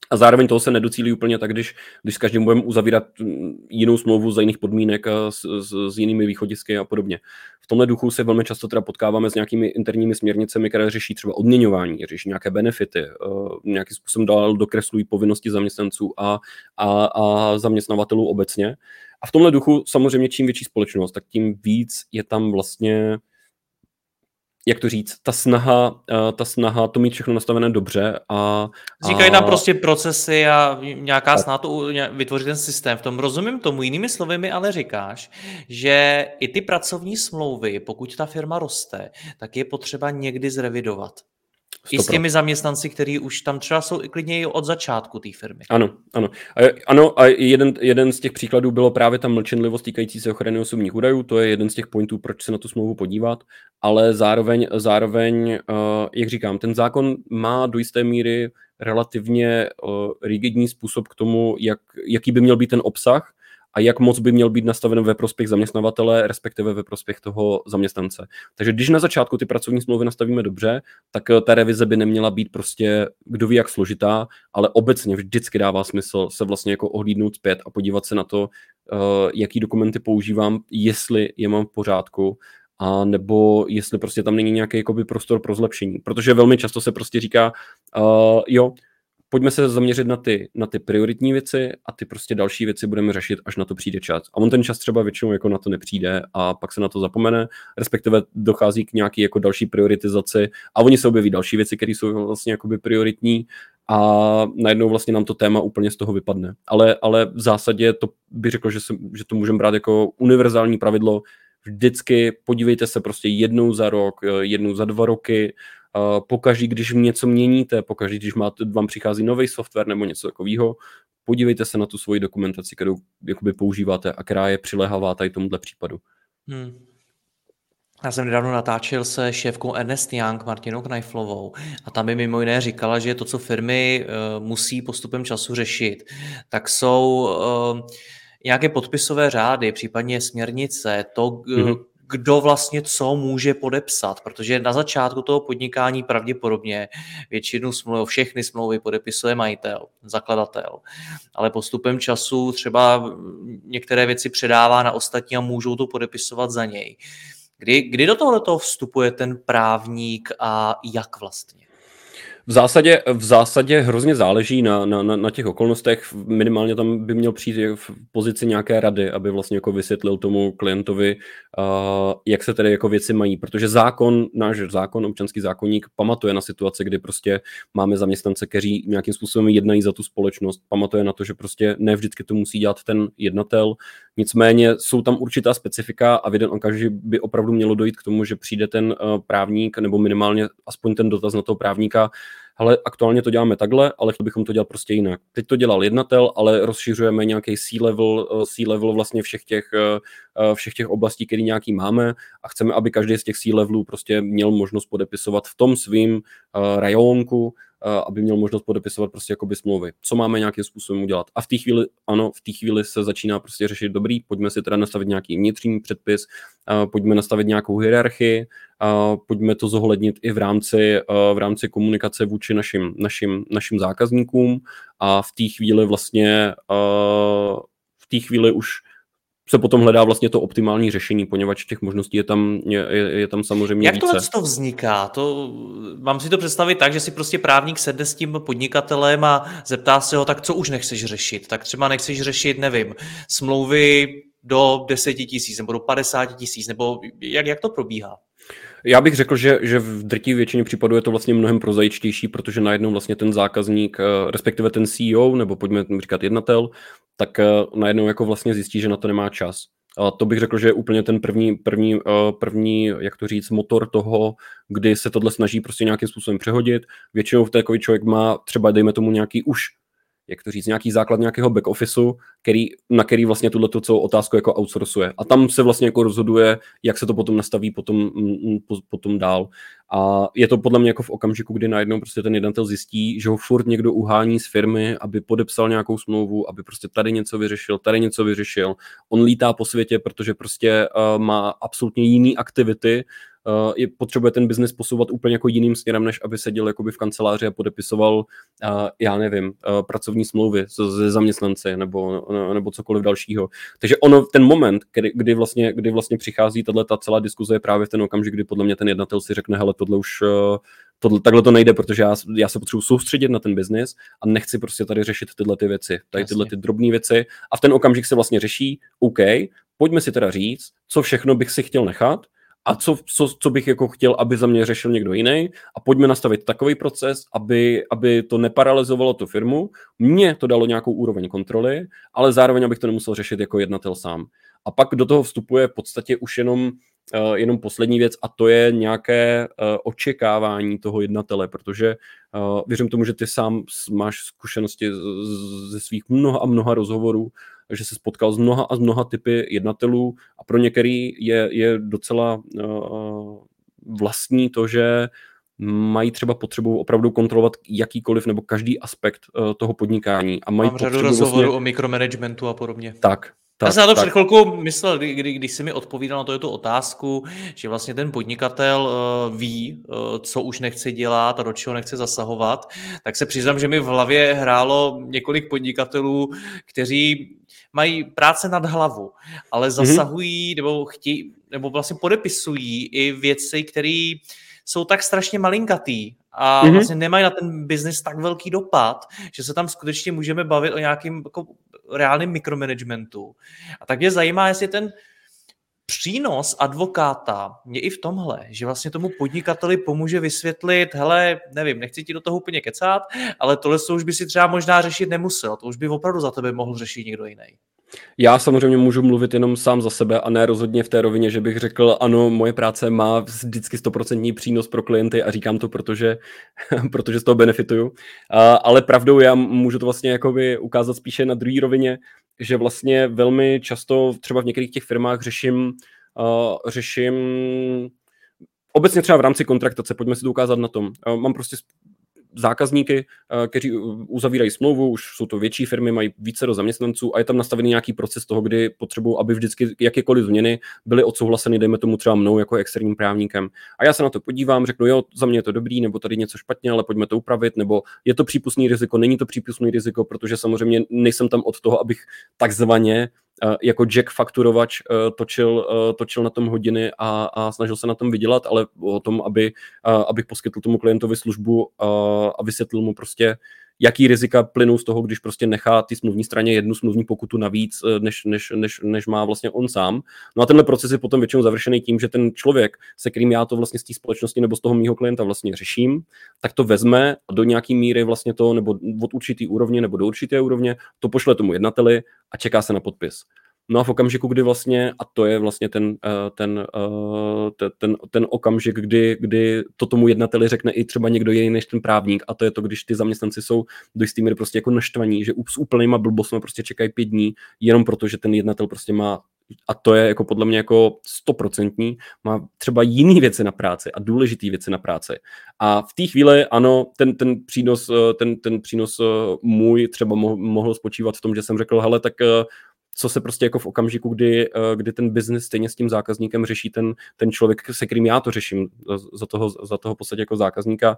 a zároveň toho se nedocílí úplně tak, když, když s každým budeme uzavírat mm, jinou smlouvu za jiných podmínek a s, s, s jinými východisky a podobně. V tomhle duchu se velmi často teda potkáváme s nějakými interními směrnicemi, které řeší třeba odměňování, řeší nějaké benefity, uh, nějakým způsobem dál dokreslují povinnosti zaměstnanců a, a, a zaměstnavatelů obecně. A v tomhle duchu samozřejmě čím větší společnost, tak tím víc je tam vlastně jak to říct, ta snaha, uh, ta snaha to mít všechno nastavené dobře a... Říkají tam prostě procesy a nějaká tak. snaha to vytvořit ten systém. V tom rozumím tomu, jinými slovy mi ale říkáš, že i ty pracovní smlouvy, pokud ta firma roste, tak je potřeba někdy zrevidovat. I s těmi zaměstnanci, kteří už tam třeba jsou i klidně od začátku té firmy. Ano, ano. A, ano, a jeden, jeden z těch příkladů bylo právě ta mlčenlivost týkající se ochrany osobních údajů. To je jeden z těch pointů, proč se na tu smlouvu podívat. Ale zároveň, zároveň uh, jak říkám, ten zákon má do jisté míry relativně uh, rigidní způsob k tomu, jak, jaký by měl být ten obsah a jak moc by měl být nastaven ve prospěch zaměstnavatele, respektive ve prospěch toho zaměstnance. Takže když na začátku ty pracovní smlouvy nastavíme dobře, tak eh, ta revize by neměla být prostě kdo ví jak složitá, ale obecně vždycky dává smysl se vlastně jako ohlídnout zpět a podívat se na to, eh, jaký dokumenty používám, jestli je mám v pořádku, a nebo jestli prostě tam není nějaký jakoby prostor pro zlepšení. Protože velmi často se prostě říká, uh, jo, pojďme se zaměřit na ty, na ty prioritní věci a ty prostě další věci budeme řešit, až na to přijde čas. A on ten čas třeba většinou jako na to nepřijde a pak se na to zapomene, respektive dochází k nějaký jako další prioritizaci a oni se objeví další věci, které jsou vlastně jakoby prioritní a najednou vlastně nám to téma úplně z toho vypadne. Ale, ale v zásadě to bych řekl, že, se, že to můžeme brát jako univerzální pravidlo, vždycky podívejte se prostě jednou za rok, jednou za dva roky, pokaždý, když něco měníte, pokaždý, když máte, vám přichází nový software nebo něco takového, podívejte se na tu svoji dokumentaci, kterou jakoby používáte a která je přilehavá tady tomuhle případu. Hmm. Já jsem nedávno natáčel se šéfkou Ernest Young, Martinou Knajflovou, a tam mi mimo jiné říkala, že to, co firmy uh, musí postupem času řešit, tak jsou nějaké podpisové řády, případně směrnice, to, mm-hmm kdo vlastně co může podepsat, protože na začátku toho podnikání pravděpodobně většinu smluv, všechny smlouvy podepisuje majitel, zakladatel, ale postupem času třeba některé věci předává na ostatní a můžou to podepisovat za něj. Kdy, kdy do tohoto vstupuje ten právník a jak vlastně? V zásadě, v zásadě hrozně záleží na, na, na, na těch okolnostech. Minimálně tam by měl přijít v pozici nějaké rady, aby vlastně jako vysvětlil tomu klientovi, uh, jak se tedy jako věci mají. Protože zákon, náš zákon, občanský zákonník, pamatuje na situace, kdy prostě máme zaměstnance, kteří nějakým způsobem jednají za tu společnost. Pamatuje na to, že prostě ne vždycky to musí dělat ten jednatel. Nicméně jsou tam určitá specifika a v jeden okamžik by opravdu mělo dojít k tomu, že přijde ten uh, právník nebo minimálně aspoň ten dotaz na toho právníka, ale aktuálně to děláme takhle, ale chtěli bychom to dělat prostě jinak. Teď to dělal jednatel, ale rozšiřujeme nějaký C-level, eh, C-level vlastně všech těch, eh, eh, všech těch oblastí, které nějaký máme a chceme, aby každý z těch C-levelů prostě měl možnost podepisovat v tom svým rajonku, aby měl možnost podepisovat prostě jakoby smlouvy. Co máme nějakým způsobem udělat. A v té chvíli, ano, v té chvíli se začíná prostě řešit dobrý, pojďme si teda nastavit nějaký vnitřní předpis, pojďme nastavit nějakou hierarchii, pojďme to zohlednit i v rámci, v rámci komunikace vůči našim, našim, našim zákazníkům a v té chvíli vlastně v té chvíli už se potom hledá vlastně to optimální řešení, poněvadž těch možností je tam, je, je tam samozřejmě Jak více. Jak to vzniká? To, mám si to představit tak, že si prostě právník sedne s tím podnikatelem a zeptá se ho, tak co už nechceš řešit? Tak třeba nechceš řešit, nevím, smlouvy do 10 tisíc nebo do 50 tisíc, nebo jak, jak to probíhá? Já bych řekl, že, že v drtí většině případů je to vlastně mnohem prozajičtější, protože najednou vlastně ten zákazník, eh, respektive ten CEO, nebo pojďme říkat jednatel, tak eh, najednou jako vlastně zjistí, že na to nemá čas. A to bych řekl, že je úplně ten první, první, eh, první, jak to říct, motor toho, kdy se tohle snaží prostě nějakým způsobem přehodit. Většinou v takový člověk má třeba, dejme tomu, nějaký už jak to říct, nějaký základ nějakého back officeu, který, na který vlastně tuhle celou otázku jako outsourcuje. A tam se vlastně jako rozhoduje, jak se to potom nastaví potom, potom dál. A je to podle mě jako v okamžiku, kdy najednou prostě ten jednatel zjistí, že ho furt někdo uhání z firmy, aby podepsal nějakou smlouvu, aby prostě tady něco vyřešil, tady něco vyřešil. On lítá po světě, protože prostě uh, má absolutně jiné aktivity, je, potřebuje ten biznis posouvat úplně jako jiným směrem, než aby seděl jakoby v kanceláři a podepisoval, uh, já nevím, uh, pracovní smlouvy se zaměstnanci nebo, nebo cokoliv dalšího. Takže ono, ten moment, kdy, kdy, vlastně, kdy vlastně přichází tato celá diskuze je právě v ten okamžik, kdy podle mě ten jednatel si řekne, hele, tohle už uh, tohle, takhle to nejde, protože já, já se potřebuji soustředit na ten biznis a nechci prostě tady řešit tyhle ty věci, tady tyhle ty drobné věci a v ten okamžik se vlastně řeší, OK, pojďme si teda říct, co všechno bych si chtěl nechat a co, co, co bych jako chtěl, aby za mě řešil někdo jiný a pojďme nastavit takový proces, aby, aby to neparalizovalo tu firmu, mně to dalo nějakou úroveň kontroly, ale zároveň, abych to nemusel řešit jako jednatel sám. A pak do toho vstupuje v podstatě už jenom uh, jenom poslední věc a to je nějaké uh, očekávání toho jednatele, protože uh, věřím tomu, že ty sám máš zkušenosti ze svých mnoha a mnoha rozhovorů, že se spotkal s mnoha a s mnoha typy jednatelů a pro některý je, je docela uh, vlastní to, že mají třeba potřebu opravdu kontrolovat jakýkoliv nebo každý aspekt uh, toho podnikání. A mají Mám řadu rozhovorů vlastně... o mikromanagementu a podobně. Tak, tak, Já jsem na to tak. před chvilkou myslel, kdy, kdy, když jsi mi odpovídal na to, tu otázku, že vlastně ten podnikatel uh, ví, uh, co už nechce dělat a do čeho nechce zasahovat, tak se přiznám, že mi v hlavě hrálo několik podnikatelů, kteří mají práce nad hlavu, ale mhm. zasahují mm-hmm. nebo chtějí, nebo vlastně podepisují i věci, které jsou tak strašně malinkatý a mm-hmm. vlastně nemají na ten biznis tak velký dopad, že se tam skutečně můžeme bavit o nějakým jako reálném mikromanagementu. A tak mě zajímá, jestli ten přínos advokáta je i v tomhle, že vlastně tomu podnikateli pomůže vysvětlit, hele, nevím, nechci ti do toho úplně kecat, ale tohle už by si třeba možná řešit nemusel, to už by opravdu za tebe mohl řešit někdo jiný. Já samozřejmě můžu mluvit jenom sám za sebe a ne rozhodně v té rovině, že bych řekl, ano, moje práce má vždycky 100% přínos pro klienty a říkám to, protože, (laughs) protože z toho benefituju. ale pravdou já můžu to vlastně jakoby ukázat spíše na druhé rovině, že vlastně velmi často třeba v některých těch firmách řeším, uh, řeším obecně třeba v rámci kontraktace, pojďme si to ukázat na tom. Uh, mám prostě zákazníky, eh, kteří uzavírají smlouvu, už jsou to větší firmy, mají více do zaměstnanců a je tam nastavený nějaký proces toho, kdy potřebují, aby vždycky jakékoliv změny byly odsouhlaseny, dejme tomu třeba mnou jako externím právníkem. A já se na to podívám, řeknu, jo, za mě je to dobrý, nebo tady něco špatně, ale pojďme to upravit, nebo je to přípustný riziko, není to přípustný riziko, protože samozřejmě nejsem tam od toho, abych takzvaně jako Jack fakturovač eh, točil, eh, točil na tom hodiny a, a snažil se na tom vydělat, ale o tom, aby, abych poskytl tomu klientovi službu a vysvětlil mu prostě, jaký rizika plynou z toho, když prostě nechá ty smluvní straně jednu smluvní pokutu navíc, než, než, než, než má vlastně on sám. No a tenhle proces je potom většinou završený tím, že ten člověk, se kterým já to vlastně z té společnosti nebo z toho mýho klienta vlastně řeším, tak to vezme a do nějaký míry vlastně to, nebo od určitý úrovně nebo do určité úrovně, to pošle tomu jednateli a čeká se na podpis. No a v okamžiku, kdy vlastně, a to je vlastně ten, eh, ten, eh, ten, ten okamžik, kdy, kdy to tomu jednateli řekne i třeba někdo jiný než ten právník, a to je to, když ty zaměstnanci jsou do jistý míry prostě jako naštvaní, že s úplnýma blbostmi prostě čekají pět dní, jenom proto, že ten jednatel prostě má a to je jako podle mě jako stoprocentní, má třeba jiný věci na práci a důležitý věci na práci. A v té chvíli, ano, ten, ten přínos, eh, ten, ten přínos můj třeba mohl spočívat v tom, že jsem řekl, hele, tak co se prostě jako v okamžiku, kdy, eh, kdy ten biznis stejně s tím zákazníkem řeší ten, ten člověk, se kterým já to řeším za toho, za toho podstatě jako zákazníka,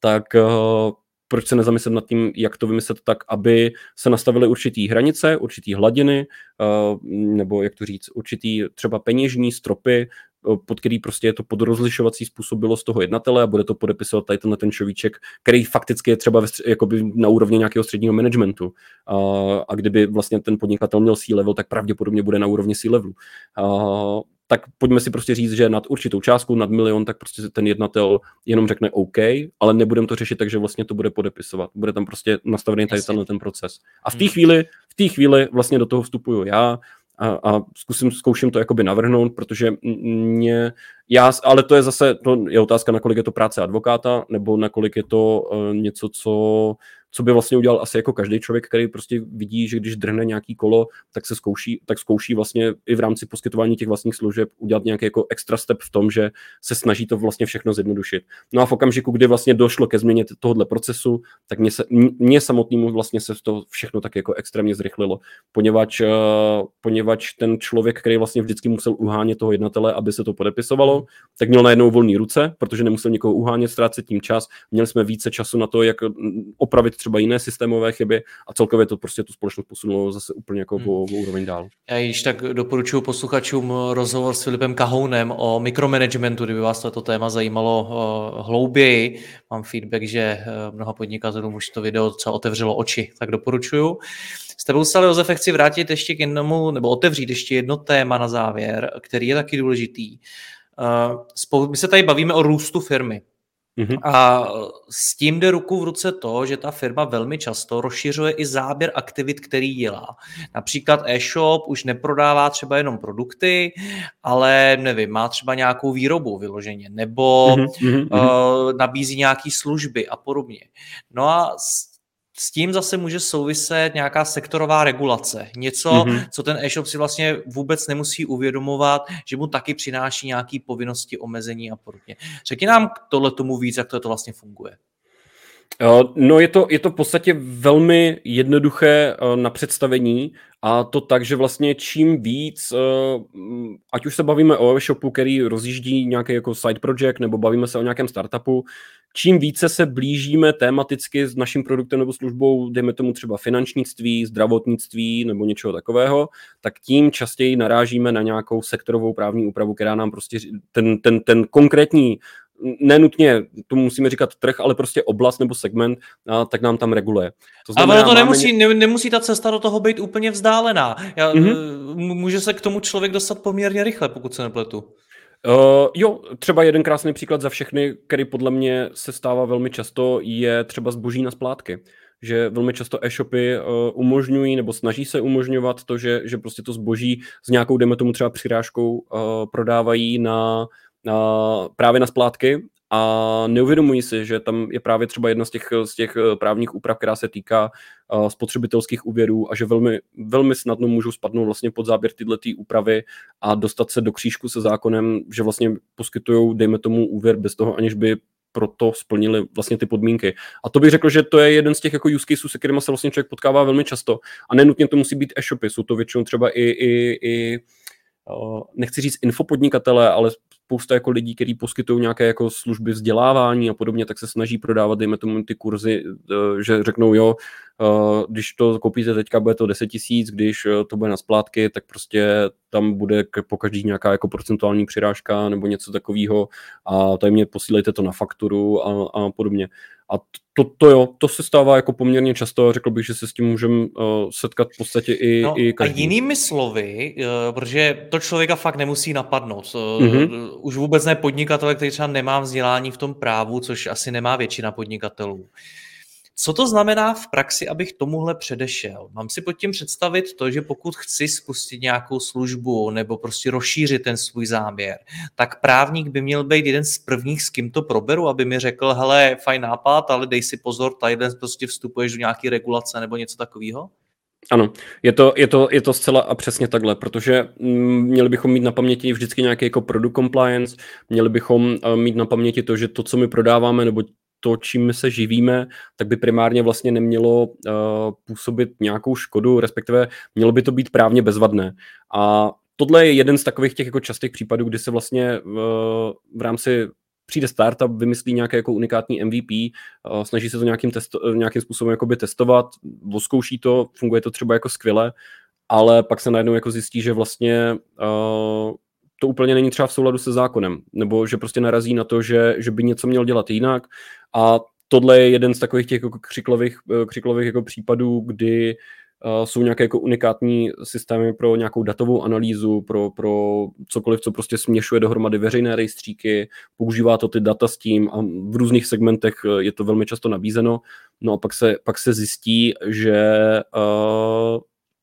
tak uh, proč se nezamyslet nad tím, jak to vymyslet tak, aby se nastavily určitý hranice, určitý hladiny, uh, nebo jak to říct, určitý třeba peněžní stropy, pod který prostě je to podrozlišovací způsobilost toho jednatele a bude to podepisovat tady tenhle ten človíček, který fakticky je třeba ve, jakoby na úrovni nějakého středního managementu. A, a kdyby vlastně ten podnikatel měl C-level, tak pravděpodobně bude na úrovni C-levelu. A, tak pojďme si prostě říct, že nad určitou částku, nad milion, tak prostě ten jednatel jenom řekne OK, ale nebudeme to řešit tak, že vlastně to bude podepisovat. Bude tam prostě nastavený tady tenhle ten proces. A v té hmm. chvíli, v té chvíli vlastně do toho vstupuju já, a, a zkusím, zkouším to jakoby navrhnout, protože mě, já, ale to je zase, to je otázka, nakolik je to práce advokáta, nebo nakolik je to uh, něco, co co by vlastně udělal asi jako každý člověk, který prostě vidí, že když drhne nějaký kolo, tak se zkouší, tak zkouší vlastně i v rámci poskytování těch vlastních služeb udělat nějaký jako extra step v tom, že se snaží to vlastně všechno zjednodušit. No a v okamžiku, kdy vlastně došlo ke změně tohohle procesu, tak mě, se, mě samotnému vlastně se to všechno tak jako extrémně zrychlilo, poněvadž, uh, poněvadž ten člověk, který vlastně vždycky musel uhánět toho jednatele, aby se to podepisovalo, tak měl najednou volné ruce, protože nemusel nikoho uhánět, ztrácet tím čas. Měli jsme více času na to, jak opravit třeba jiné systémové chyby a celkově to prostě tu společnost posunulo zase úplně jako hmm. o, o úroveň dál. Já již tak doporučuji posluchačům rozhovor s Filipem Kahounem o mikromanagementu, kdyby vás toto téma zajímalo uh, hlouběji. Mám feedback, že uh, mnoha podnikatelům už to video docela otevřelo oči, tak doporučuju. S tebou, Stale Josefe, chci vrátit ještě k jednomu, nebo otevřít ještě jedno téma na závěr, který je taky důležitý. Uh, my se tady bavíme o růstu firmy. Mm-hmm. A s tím jde ruku v ruce to, že ta firma velmi často rozšiřuje i záběr aktivit, který dělá. Například e-shop už neprodává třeba jenom produkty, ale nevím, má třeba nějakou výrobu vyloženě, nebo mm-hmm. uh, nabízí nějaké služby a podobně. No a s tím zase může souviset nějaká sektorová regulace. Něco, mm-hmm. co ten e-shop si vlastně vůbec nemusí uvědomovat, že mu taky přináší nějaké povinnosti, omezení a podobně. Řekni nám tohle tomu víc, jak to, to vlastně funguje. No je to, je to v podstatě velmi jednoduché eh, na představení a to tak, že vlastně čím víc, eh, ať už se bavíme o e-shopu, který rozjíždí nějaký jako side project, nebo bavíme se o nějakém startupu, čím více se blížíme tematicky s naším produktem nebo službou, dejme tomu třeba finančnictví, zdravotnictví nebo něčeho takového, tak tím častěji narážíme na nějakou sektorovou právní úpravu, která nám prostě ten, ten, ten konkrétní nenutně to musíme říkat trh, ale prostě oblast nebo segment, a, tak nám tam reguluje. To znamená, ale to nemusí, ně... nemusí ta cesta do toho být úplně vzdálená. Já, mm-hmm. Může se k tomu člověk dostat poměrně rychle, pokud se nepletu. Uh, jo, třeba jeden krásný příklad za všechny, který podle mě se stává velmi často, je třeba zboží na splátky. Že velmi často e-shopy uh, umožňují nebo snaží se umožňovat to, že, že prostě to zboží s nějakou, dejme tomu třeba přirážkou, uh, prodávají na, na, právě na splátky a neuvědomují si, že tam je právě třeba jedna z těch, z těch eh, právních úprav, která se týká uh, spotřebitelských úvěrů a že velmi, velmi snadno můžou spadnout vlastně pod záběr tyhle tý úpravy a dostat se do křížku se zákonem, že vlastně poskytují, dejme tomu, úvěr bez toho, aniž by proto splnili vlastně ty podmínky. A to bych řekl, že to je jeden z těch jako use cases, se kterými se vlastně člověk potkává velmi často. A nenutně to musí být e-shopy, jsou to většinou třeba i, i, i nechci říct infopodnikatele, ale spousta jako lidí, kteří poskytují nějaké jako služby vzdělávání a podobně, tak se snaží prodávat, dejme tomu ty kurzy, e, že řeknou jo, e, když to koupíte teďka, bude to 10 tisíc, když e, to bude na splátky, tak prostě tam bude po každý nějaká jako procentuální přirážka nebo něco takového a tajemně posílejte to na fakturu a, a podobně. A to, to jo, to se stává jako poměrně často, řekl bych, že se s tím můžeme uh, setkat v podstatě i, no, i každý. A jinými slovy, uh, protože to člověka fakt nemusí napadnout. Uh, mm-hmm. Už vůbec ne podnikatele, který třeba nemá vzdělání v tom právu, což asi nemá většina podnikatelů. Uh, co to znamená v praxi, abych tomuhle předešel? Mám si pod tím představit to, že pokud chci spustit nějakou službu nebo prostě rozšířit ten svůj záměr, tak právník by měl být jeden z prvních, s kým to proberu, aby mi řekl, hele, fajn nápad, ale dej si pozor, tady prostě vstupuješ do nějaké regulace nebo něco takového? Ano, je to, je, to, je to zcela a přesně takhle, protože mm, měli bychom mít na paměti vždycky nějaký jako product compliance, měli bychom uh, mít na paměti to, že to, co my prodáváme, nebo to, čím se živíme, tak by primárně vlastně nemělo uh, působit nějakou škodu, respektive mělo by to být právně bezvadné. A tohle je jeden z takových těch jako častých případů, kdy se vlastně v, v rámci přijde startup, vymyslí nějaké jako unikátní MVP, uh, snaží se to nějakým, testo, nějakým způsobem jakoby testovat, oskouší to, funguje to třeba jako skvěle, ale pak se najednou jako zjistí, že vlastně uh, to úplně není třeba v souladu se zákonem, nebo že prostě narazí na to, že, že by něco měl dělat jinak a tohle je jeden z takových těch jako křiklových, eh, křiklových jako případů, kdy uh, jsou nějaké jako unikátní systémy pro nějakou datovou analýzu, pro, pro cokoliv, co prostě směšuje dohromady veřejné rejstříky, používá to ty data s tím a v různých segmentech eh, je to velmi často nabízeno. No a pak se, pak se zjistí, že uh,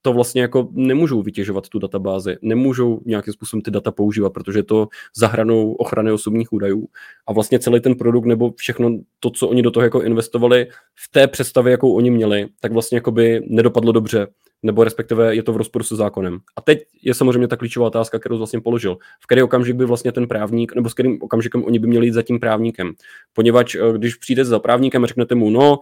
to vlastně jako nemůžou vytěžovat tu databázi, nemůžou nějakým způsobem ty data používat, protože to zahranou ochrany osobních údajů a vlastně celý ten produkt nebo všechno to, co oni do toho jako investovali v té představě, jakou oni měli, tak vlastně jako by nedopadlo dobře nebo respektive je to v rozporu se zákonem. A teď je samozřejmě ta klíčová otázka, kterou vlastně položil. V který okamžik by vlastně ten právník, nebo s kterým okamžikem oni by měli jít za tím právníkem. Poněvadž eh, když přijde za právníkem a řeknete mu, no,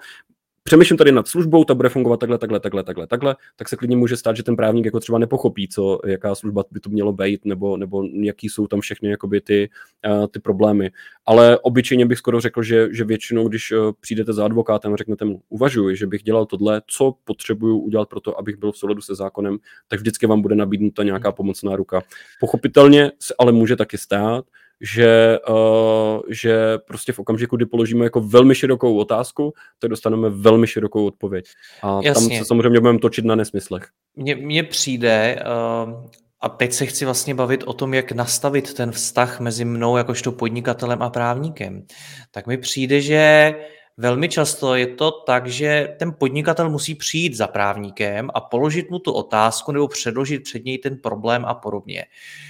přemýšlím tady nad službou, ta bude fungovat takhle, takhle, takhle, takhle, takhle, tak se klidně může stát, že ten právník jako třeba nepochopí, co, jaká služba by to mělo být, nebo, nebo jaký jsou tam všechny jakoby ty, uh, ty problémy. Ale obyčejně bych skoro řekl, že, že většinou, když uh, přijdete za advokátem a řeknete mu, uvažuji, že bych dělal tohle, co potřebuju udělat pro to, abych byl v souladu se zákonem, tak vždycky vám bude nabídnuta nějaká pomocná ruka. Pochopitelně se ale může taky stát, že, uh, že prostě v okamžiku, kdy položíme jako velmi širokou otázku, tak dostaneme velmi širokou odpověď. A Jasně. tam se samozřejmě budeme točit na nesmyslech. Mně přijde, uh, a teď se chci vlastně bavit o tom, jak nastavit ten vztah mezi mnou jakožto podnikatelem a právníkem. Tak mi přijde, že velmi často je to tak, že ten podnikatel musí přijít za právníkem a položit mu tu otázku nebo předložit před něj ten problém a podobně. Uh,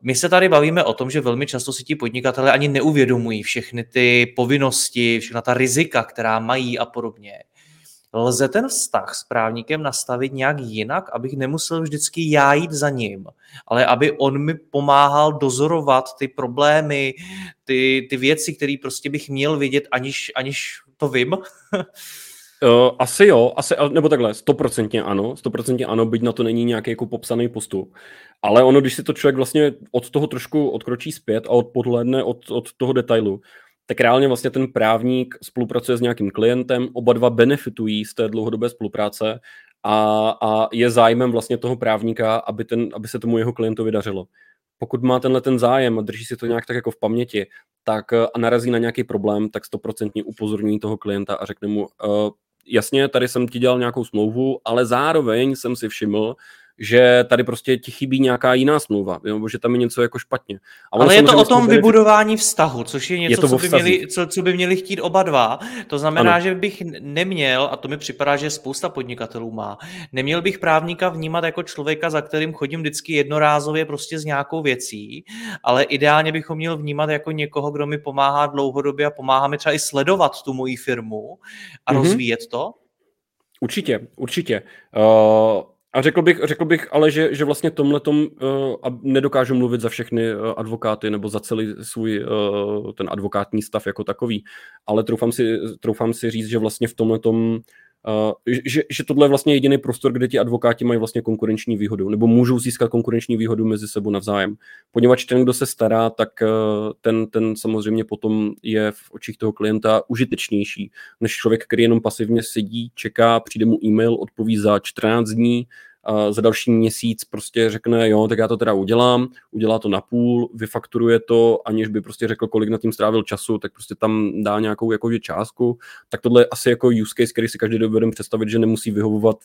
my se tady bavíme o tom, že velmi často si ti podnikatelé ani neuvědomují všechny ty povinnosti, všechna ta rizika, která mají a podobně. Lze ten vztah s právníkem nastavit nějak jinak, abych nemusel vždycky já jít za ním, ale aby on mi pomáhal dozorovat ty problémy, ty, ty věci, které prostě bych měl vidět, aniž, aniž to vím. (laughs) Uh, asi jo, asi, nebo takhle, stoprocentně ano, stoprocentně ano, byť na to není nějaký jako popsaný postup. Ale ono, když si to člověk vlastně od toho trošku odkročí zpět a odpodledne od, od toho detailu, tak reálně vlastně ten právník spolupracuje s nějakým klientem, oba dva benefitují z té dlouhodobé spolupráce a, a je zájmem vlastně toho právníka, aby, ten, aby se tomu jeho klientovi dařilo. Pokud má tenhle ten zájem a drží si to nějak tak jako v paměti, tak a narazí na nějaký problém, tak stoprocentně upozorní toho klienta a řekne mu, uh, jasně, tady jsem ti dělal nějakou smlouvu, ale zároveň jsem si všiml, že tady prostě ti chybí nějaká jiná smlouva, nebo že tam je něco jako špatně. A Ale je to o tom vybudování vztahu, což je něco, je co, by měli, co, co by měli chtít oba dva. To znamená, ano. že bych neměl, a to mi připadá, že spousta podnikatelů má, neměl bych právníka vnímat jako člověka, za kterým chodím vždycky jednorázově prostě s nějakou věcí, ale ideálně bych ho měl vnímat jako někoho, kdo mi pomáhá dlouhodobě a pomáhá mi třeba i sledovat tu moji firmu a mm-hmm. rozvíjet to. Určitě, určitě. Uh a řekl bych, řekl bych ale, že, že vlastně tomhletom uh, a nedokážu mluvit za všechny uh, advokáty nebo za celý svůj uh, ten advokátní stav jako takový, ale troufám si, troufám si říct, že vlastně v tomhletom Uh, že, že tohle je vlastně jediný prostor, kde ti advokáti mají vlastně konkurenční výhodu, nebo můžou získat konkurenční výhodu mezi sebou navzájem. Poněvadž ten, kdo se stará, tak uh, ten, ten samozřejmě potom je v očích toho klienta užitečnější, než člověk, který jenom pasivně sedí, čeká, přijde mu e-mail, odpoví za 14 dní, a za další měsíc prostě řekne, jo, tak já to teda udělám, udělá to na půl, vyfakturuje to, aniž by prostě řekl, kolik na tím strávil času, tak prostě tam dá nějakou jako částku. Tak tohle je asi jako use case, který si každý dovedeme představit, že nemusí vyhovovat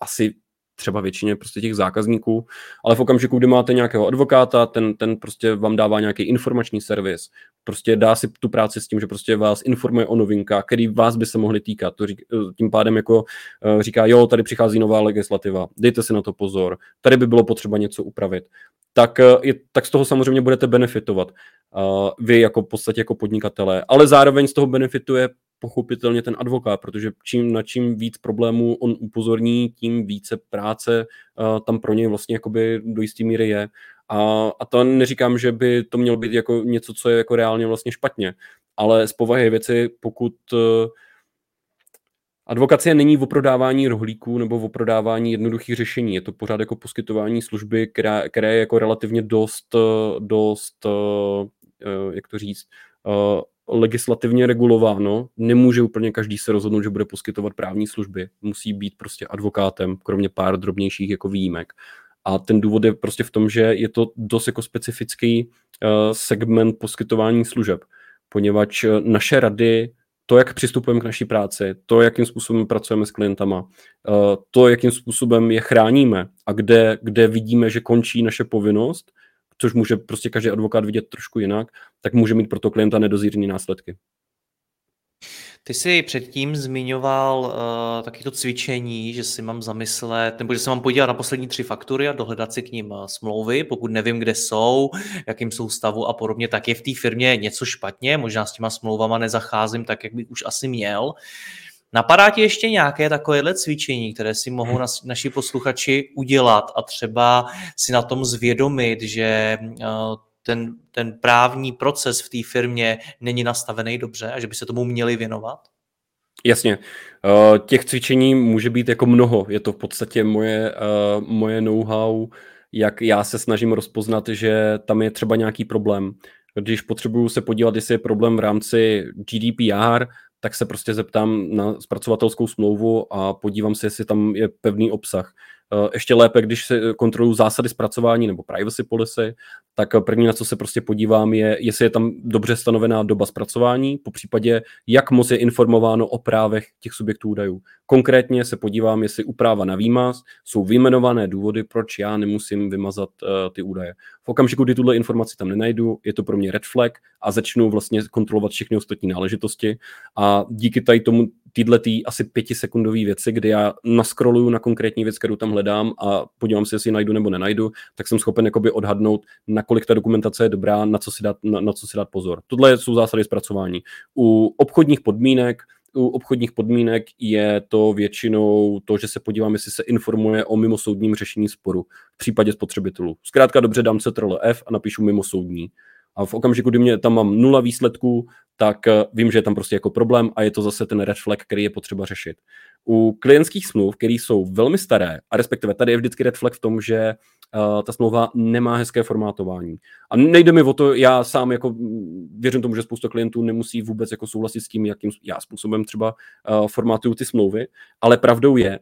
asi třeba většině prostě těch zákazníků, ale v okamžiku, kdy máte nějakého advokáta, ten, ten prostě vám dává nějaký informační servis, prostě dá si tu práci s tím, že prostě vás informuje o novinkách, který vás by se mohly týkat. To řík, tím pádem jako eh, říká, jo, tady přichází nová legislativa, dejte si na to pozor, tady by bylo potřeba něco upravit. Tak, eh, je, tak z toho samozřejmě budete benefitovat. Uh, vy jako v podstatě jako podnikatelé, ale zároveň z toho benefituje pochopitelně ten advokát, protože čím na čím víc problémů on upozorní, tím více práce uh, tam pro něj vlastně jakoby do jisté míry je. A, a to neříkám, že by to mělo být jako něco, co je jako reálně vlastně špatně, ale z povahy věci, pokud uh, Advokacie není o prodávání rohlíků nebo o prodávání jednoduchých řešení. Je to pořád jako poskytování služby, která, která je jako relativně dost, dost jak to říct, legislativně regulováno. Nemůže úplně každý se rozhodnout, že bude poskytovat právní služby. Musí být prostě advokátem, kromě pár drobnějších jako výjimek. A ten důvod je prostě v tom, že je to dost jako specifický segment poskytování služeb, poněvadž eh, naše rady, to, jak přistupujeme k naší práci, to, jakým způsobem pracujeme s klientama, uh, to, jakým způsobem je chráníme a kde, kde vidíme, že končí naše povinnost, což může prostě každý advokát vidět trošku jinak, tak může mít pro to klienta nedozírný následky. Ty jsi předtím zmiňoval uh, taky to cvičení, že si mám zamyslet, nebo že se mám podívat na poslední tři faktury a dohledat si k ním uh, smlouvy, pokud nevím, kde jsou, jakým jsou stavu a podobně, tak je v té firmě něco špatně, možná s těma smlouvama nezacházím tak, jak bych už asi měl. Napadá ti ještě nějaké takovéhle cvičení, které si mohou nas, naši posluchači udělat a třeba si na tom zvědomit, že uh, ten, ten právní proces v té firmě není nastavený dobře a že by se tomu měli věnovat? Jasně. Uh, těch cvičení může být jako mnoho. Je to v podstatě moje, uh, moje know-how, jak já se snažím rozpoznat, že tam je třeba nějaký problém. Když potřebuju se podívat, jestli je problém v rámci GDPR, tak se prostě zeptám na zpracovatelskou smlouvu a podívám se, jestli tam je pevný obsah. Eh, ještě lépe, když se kontrolují zásady zpracování nebo privacy policy, tak první, na co se prostě podívám, je, jestli je tam dobře stanovená doba zpracování, po případě, jak moc je informováno o právech těch subjektů údajů. Konkrétně se podívám, jestli u práva na výmaz jsou vyjmenované důvody, proč já nemusím vymazat uh, ty údaje. V okamžiku, kdy tuhle informaci tam nenajdu, je to pro mě red flag a začnu vlastně kontrolovat všechny ostatní náležitosti a díky tady tomu tyhle tý asi pětisekundové věci, kdy já naskroluju na konkrétní věc, kterou tam hledám a podívám se, jestli ji najdu nebo nenajdu, tak jsem schopen jakoby odhadnout, nakolik ta dokumentace je dobrá, na co si dát, na, na co si dát pozor. Tohle jsou zásady zpracování. U obchodních podmínek u obchodních podmínek je to většinou to, že se podívám, jestli se informuje o mimosoudním řešení sporu v případě spotřebitelů. Zkrátka dobře dám Ctrl F a napíšu mimosoudní. A v okamžiku, kdy mě tam mám nula výsledků, tak eh, vím, že je tam prostě jako problém a je to zase ten red flag, který je potřeba řešit. U klientských smluv, které jsou velmi staré, a respektive tady je vždycky red flag v tom, že uh, ta smlouva nemá hezké formátování. A nejde mi o to, já sám jako věřím tomu, že spousta klientů nemusí vůbec jako souhlasit s tím, jakým já způsobem třeba uh, formatuju ty smlouvy, ale pravdou je,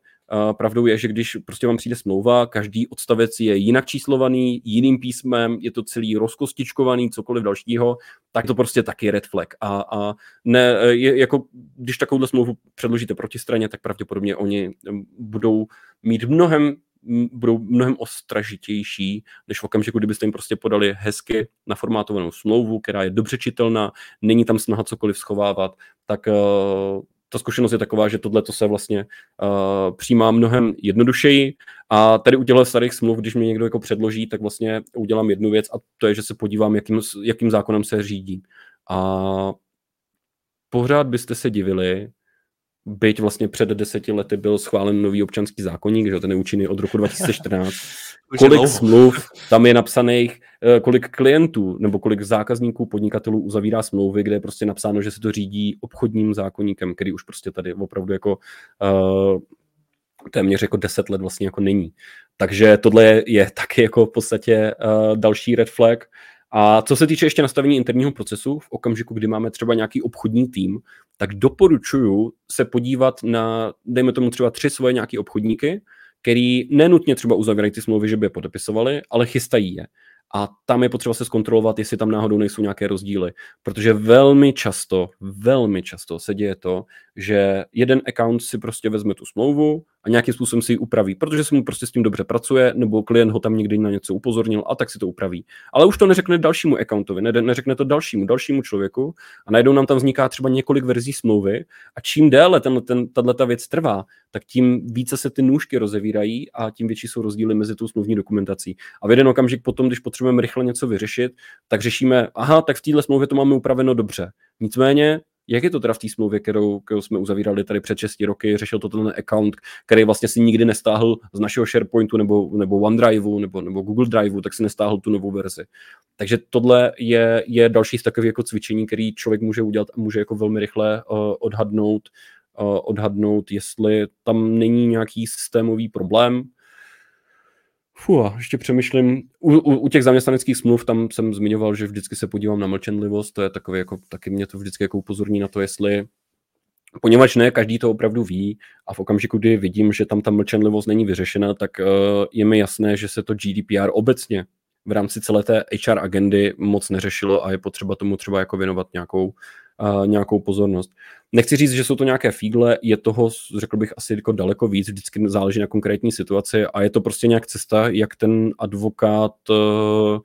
pravdou je, že když prostě vám přijde smlouva, každý odstavec je jinak číslovaný, jiným písmem, je to celý rozkostičkovaný, cokoliv dalšího, tak to prostě taky red flag. A, a ne, je, jako, když takovouhle smlouvu předložíte proti straně, tak pravděpodobně oni budou mít mnohem budou mnohem ostražitější, než v okamžiku, kdybyste jim prostě podali hezky naformátovanou smlouvu, která je dobře čitelná, není tam snaha cokoliv schovávat, tak uh, ta zkušenost je taková, že tohle to se vlastně uh, přijímá mnohem jednodušeji a tady u těchto starých smluv, když mě někdo jako předloží, tak vlastně udělám jednu věc a to je, že se podívám, jakým, jakým zákonem se řídí. A pořád byste se divili, byť vlastně před deseti lety byl schválen nový občanský zákonník, že ten je účinný od roku (laughs) 2014. kolik smluv tam je napsaných, eh, kolik klientů nebo kolik zákazníků, podnikatelů uzavírá smlouvy, kde je prostě napsáno, že se to řídí obchodním zákonníkem, který už prostě tady opravdu jako uh, téměř jako deset let vlastně jako není. Takže tohle je, je taky jako v podstatě uh, další red flag. A co se týče ještě nastavení interního procesu, v okamžiku, kdy máme třeba nějaký obchodní tým, tak doporučuju se podívat na, dejme tomu třeba tři svoje nějaký obchodníky, který nenutně třeba uzavírají ty smlouvy, že by je podepisovali, ale chystají je. A tam je potřeba se zkontrolovat, jestli tam náhodou nejsou nějaké rozdíly. Protože velmi často, velmi často se děje to, že jeden account si prostě vezme tu smlouvu a nějakým způsobem si ji upraví, protože se mu prostě s tím dobře pracuje, nebo klient ho tam někdy na něco upozornil a tak si to upraví. Ale už to neřekne dalšímu accountovi, ne, neřekne to dalšímu, dalšímu člověku a najednou nám tam vzniká třeba několik verzí smlouvy a čím déle ten, ten, tato věc trvá, tak tím více se ty nůžky rozevírají a tím větší jsou rozdíly mezi tou smluvní dokumentací. A v jeden okamžik potom, když potřebujeme rychle něco vyřešit, tak řešíme, aha, tak v téhle smlouvě to máme upraveno dobře. Nicméně jak je to teda v té smlouvě, kterou, kterou jsme uzavírali tady před 6 roky, řešil to ten account, který vlastně si nikdy nestáhl z našeho SharePointu nebo, nebo OneDriveu nebo, nebo Google Driveu, tak si nestáhl tu novou verzi. Takže tohle je, je další z takových jako cvičení, který člověk může udělat a může jako velmi rychle uh, odhadnout, uh, odhadnout, jestli tam není nějaký systémový problém, Fuh, ještě přemýšlím. U, u, u těch zaměstnaneckých smluv tam jsem zmiňoval, že vždycky se podívám na mlčenlivost, to je takové jako, taky mě to vždycky jako upozorní na to, jestli Poněvadž ne, každý to opravdu ví a v okamžiku, kdy vidím, že tam ta mlčenlivost není vyřešena, tak uh, je mi jasné, že se to GDPR obecně v rámci celé té HR agendy moc neřešilo a je potřeba tomu třeba jako věnovat nějakou, uh, nějakou pozornost. Nechci říct, že jsou to nějaké fígle, je toho, řekl bych, asi jako daleko víc, vždycky záleží na konkrétní situaci a je to prostě nějak cesta, jak ten advokát uh,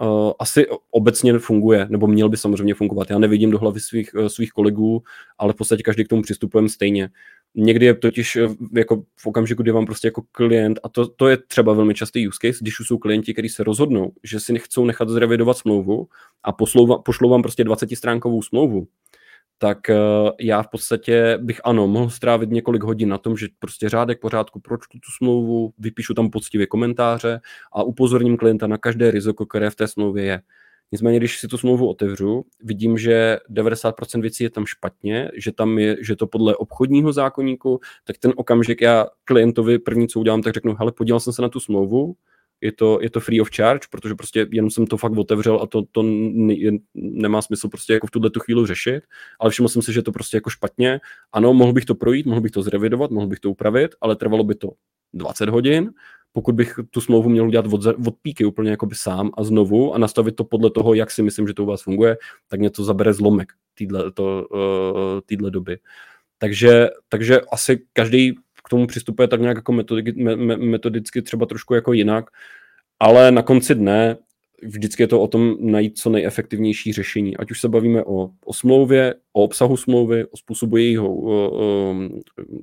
uh, asi obecně funguje, nebo měl by samozřejmě fungovat. Já nevidím do hlavy svých, uh, svých kolegů, ale v podstatě každý k tomu přistupujeme stejně. Někdy je totiž uh, jako v okamžiku, kdy vám prostě jako klient, a to, to je třeba velmi častý use case, když už jsou klienti, kteří se rozhodnou, že si nechcou nechat zrevidovat smlouvu a poslou, pošlou vám prostě 20 stránkovou smlouvu, tak uh, já v podstatě bych ano, mohl strávit několik hodin na tom, že prostě řádek pořádku pročtu tu smlouvu, vypíšu tam poctivě komentáře a upozorním klienta na každé riziko, které v té smlouvě je. Nicméně, když si tu smlouvu otevřu, vidím, že 90% věcí je tam špatně, že tam je, že to podle obchodního zákonníku, tak ten okamžik já klientovi první, co udělám, tak řeknu, hele, podíval jsem se na tu smlouvu, je to, je to free of charge, protože prostě jenom jsem to fakt otevřel a to, to ne, nemá smysl prostě jako v tuhle tu chvíli řešit, ale všiml jsem si, že to prostě jako špatně. Ano, mohl bych to projít, mohl bych to zrevidovat, mohl bych to upravit, ale trvalo by to 20 hodin, pokud bych tu smlouvu měl udělat od, od píky úplně jakoby sám a znovu a nastavit to podle toho, jak si myslím, že to u vás funguje, tak mě to zabere zlomek týdle, to, uh, týdle doby. Takže, takže asi každý k tomu přistupuje tak nějak jako metodiky, me, metodicky třeba trošku jako jinak, ale na konci dne vždycky je to o tom najít co nejefektivnější řešení. Ať už se bavíme o, o smlouvě, o obsahu smlouvy, o způsobu jejího o, o,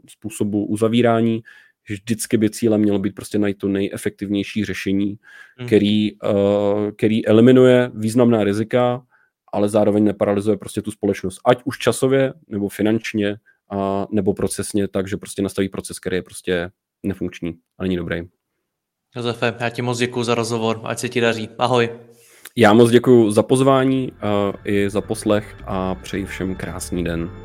způsobu uzavírání, vždycky by cílem mělo být prostě najít to nejefektivnější řešení, mm. který, uh, který eliminuje významná rizika, ale zároveň neparalizuje prostě tu společnost. Ať už časově, nebo finančně, a, nebo procesně, takže prostě nastaví proces, který je prostě nefunkční a není dobrý. Josefe, já ti moc děkuji za rozhovor, ať se ti daří. Ahoj. Já moc děkuji za pozvání uh, i za poslech a přeji všem krásný den.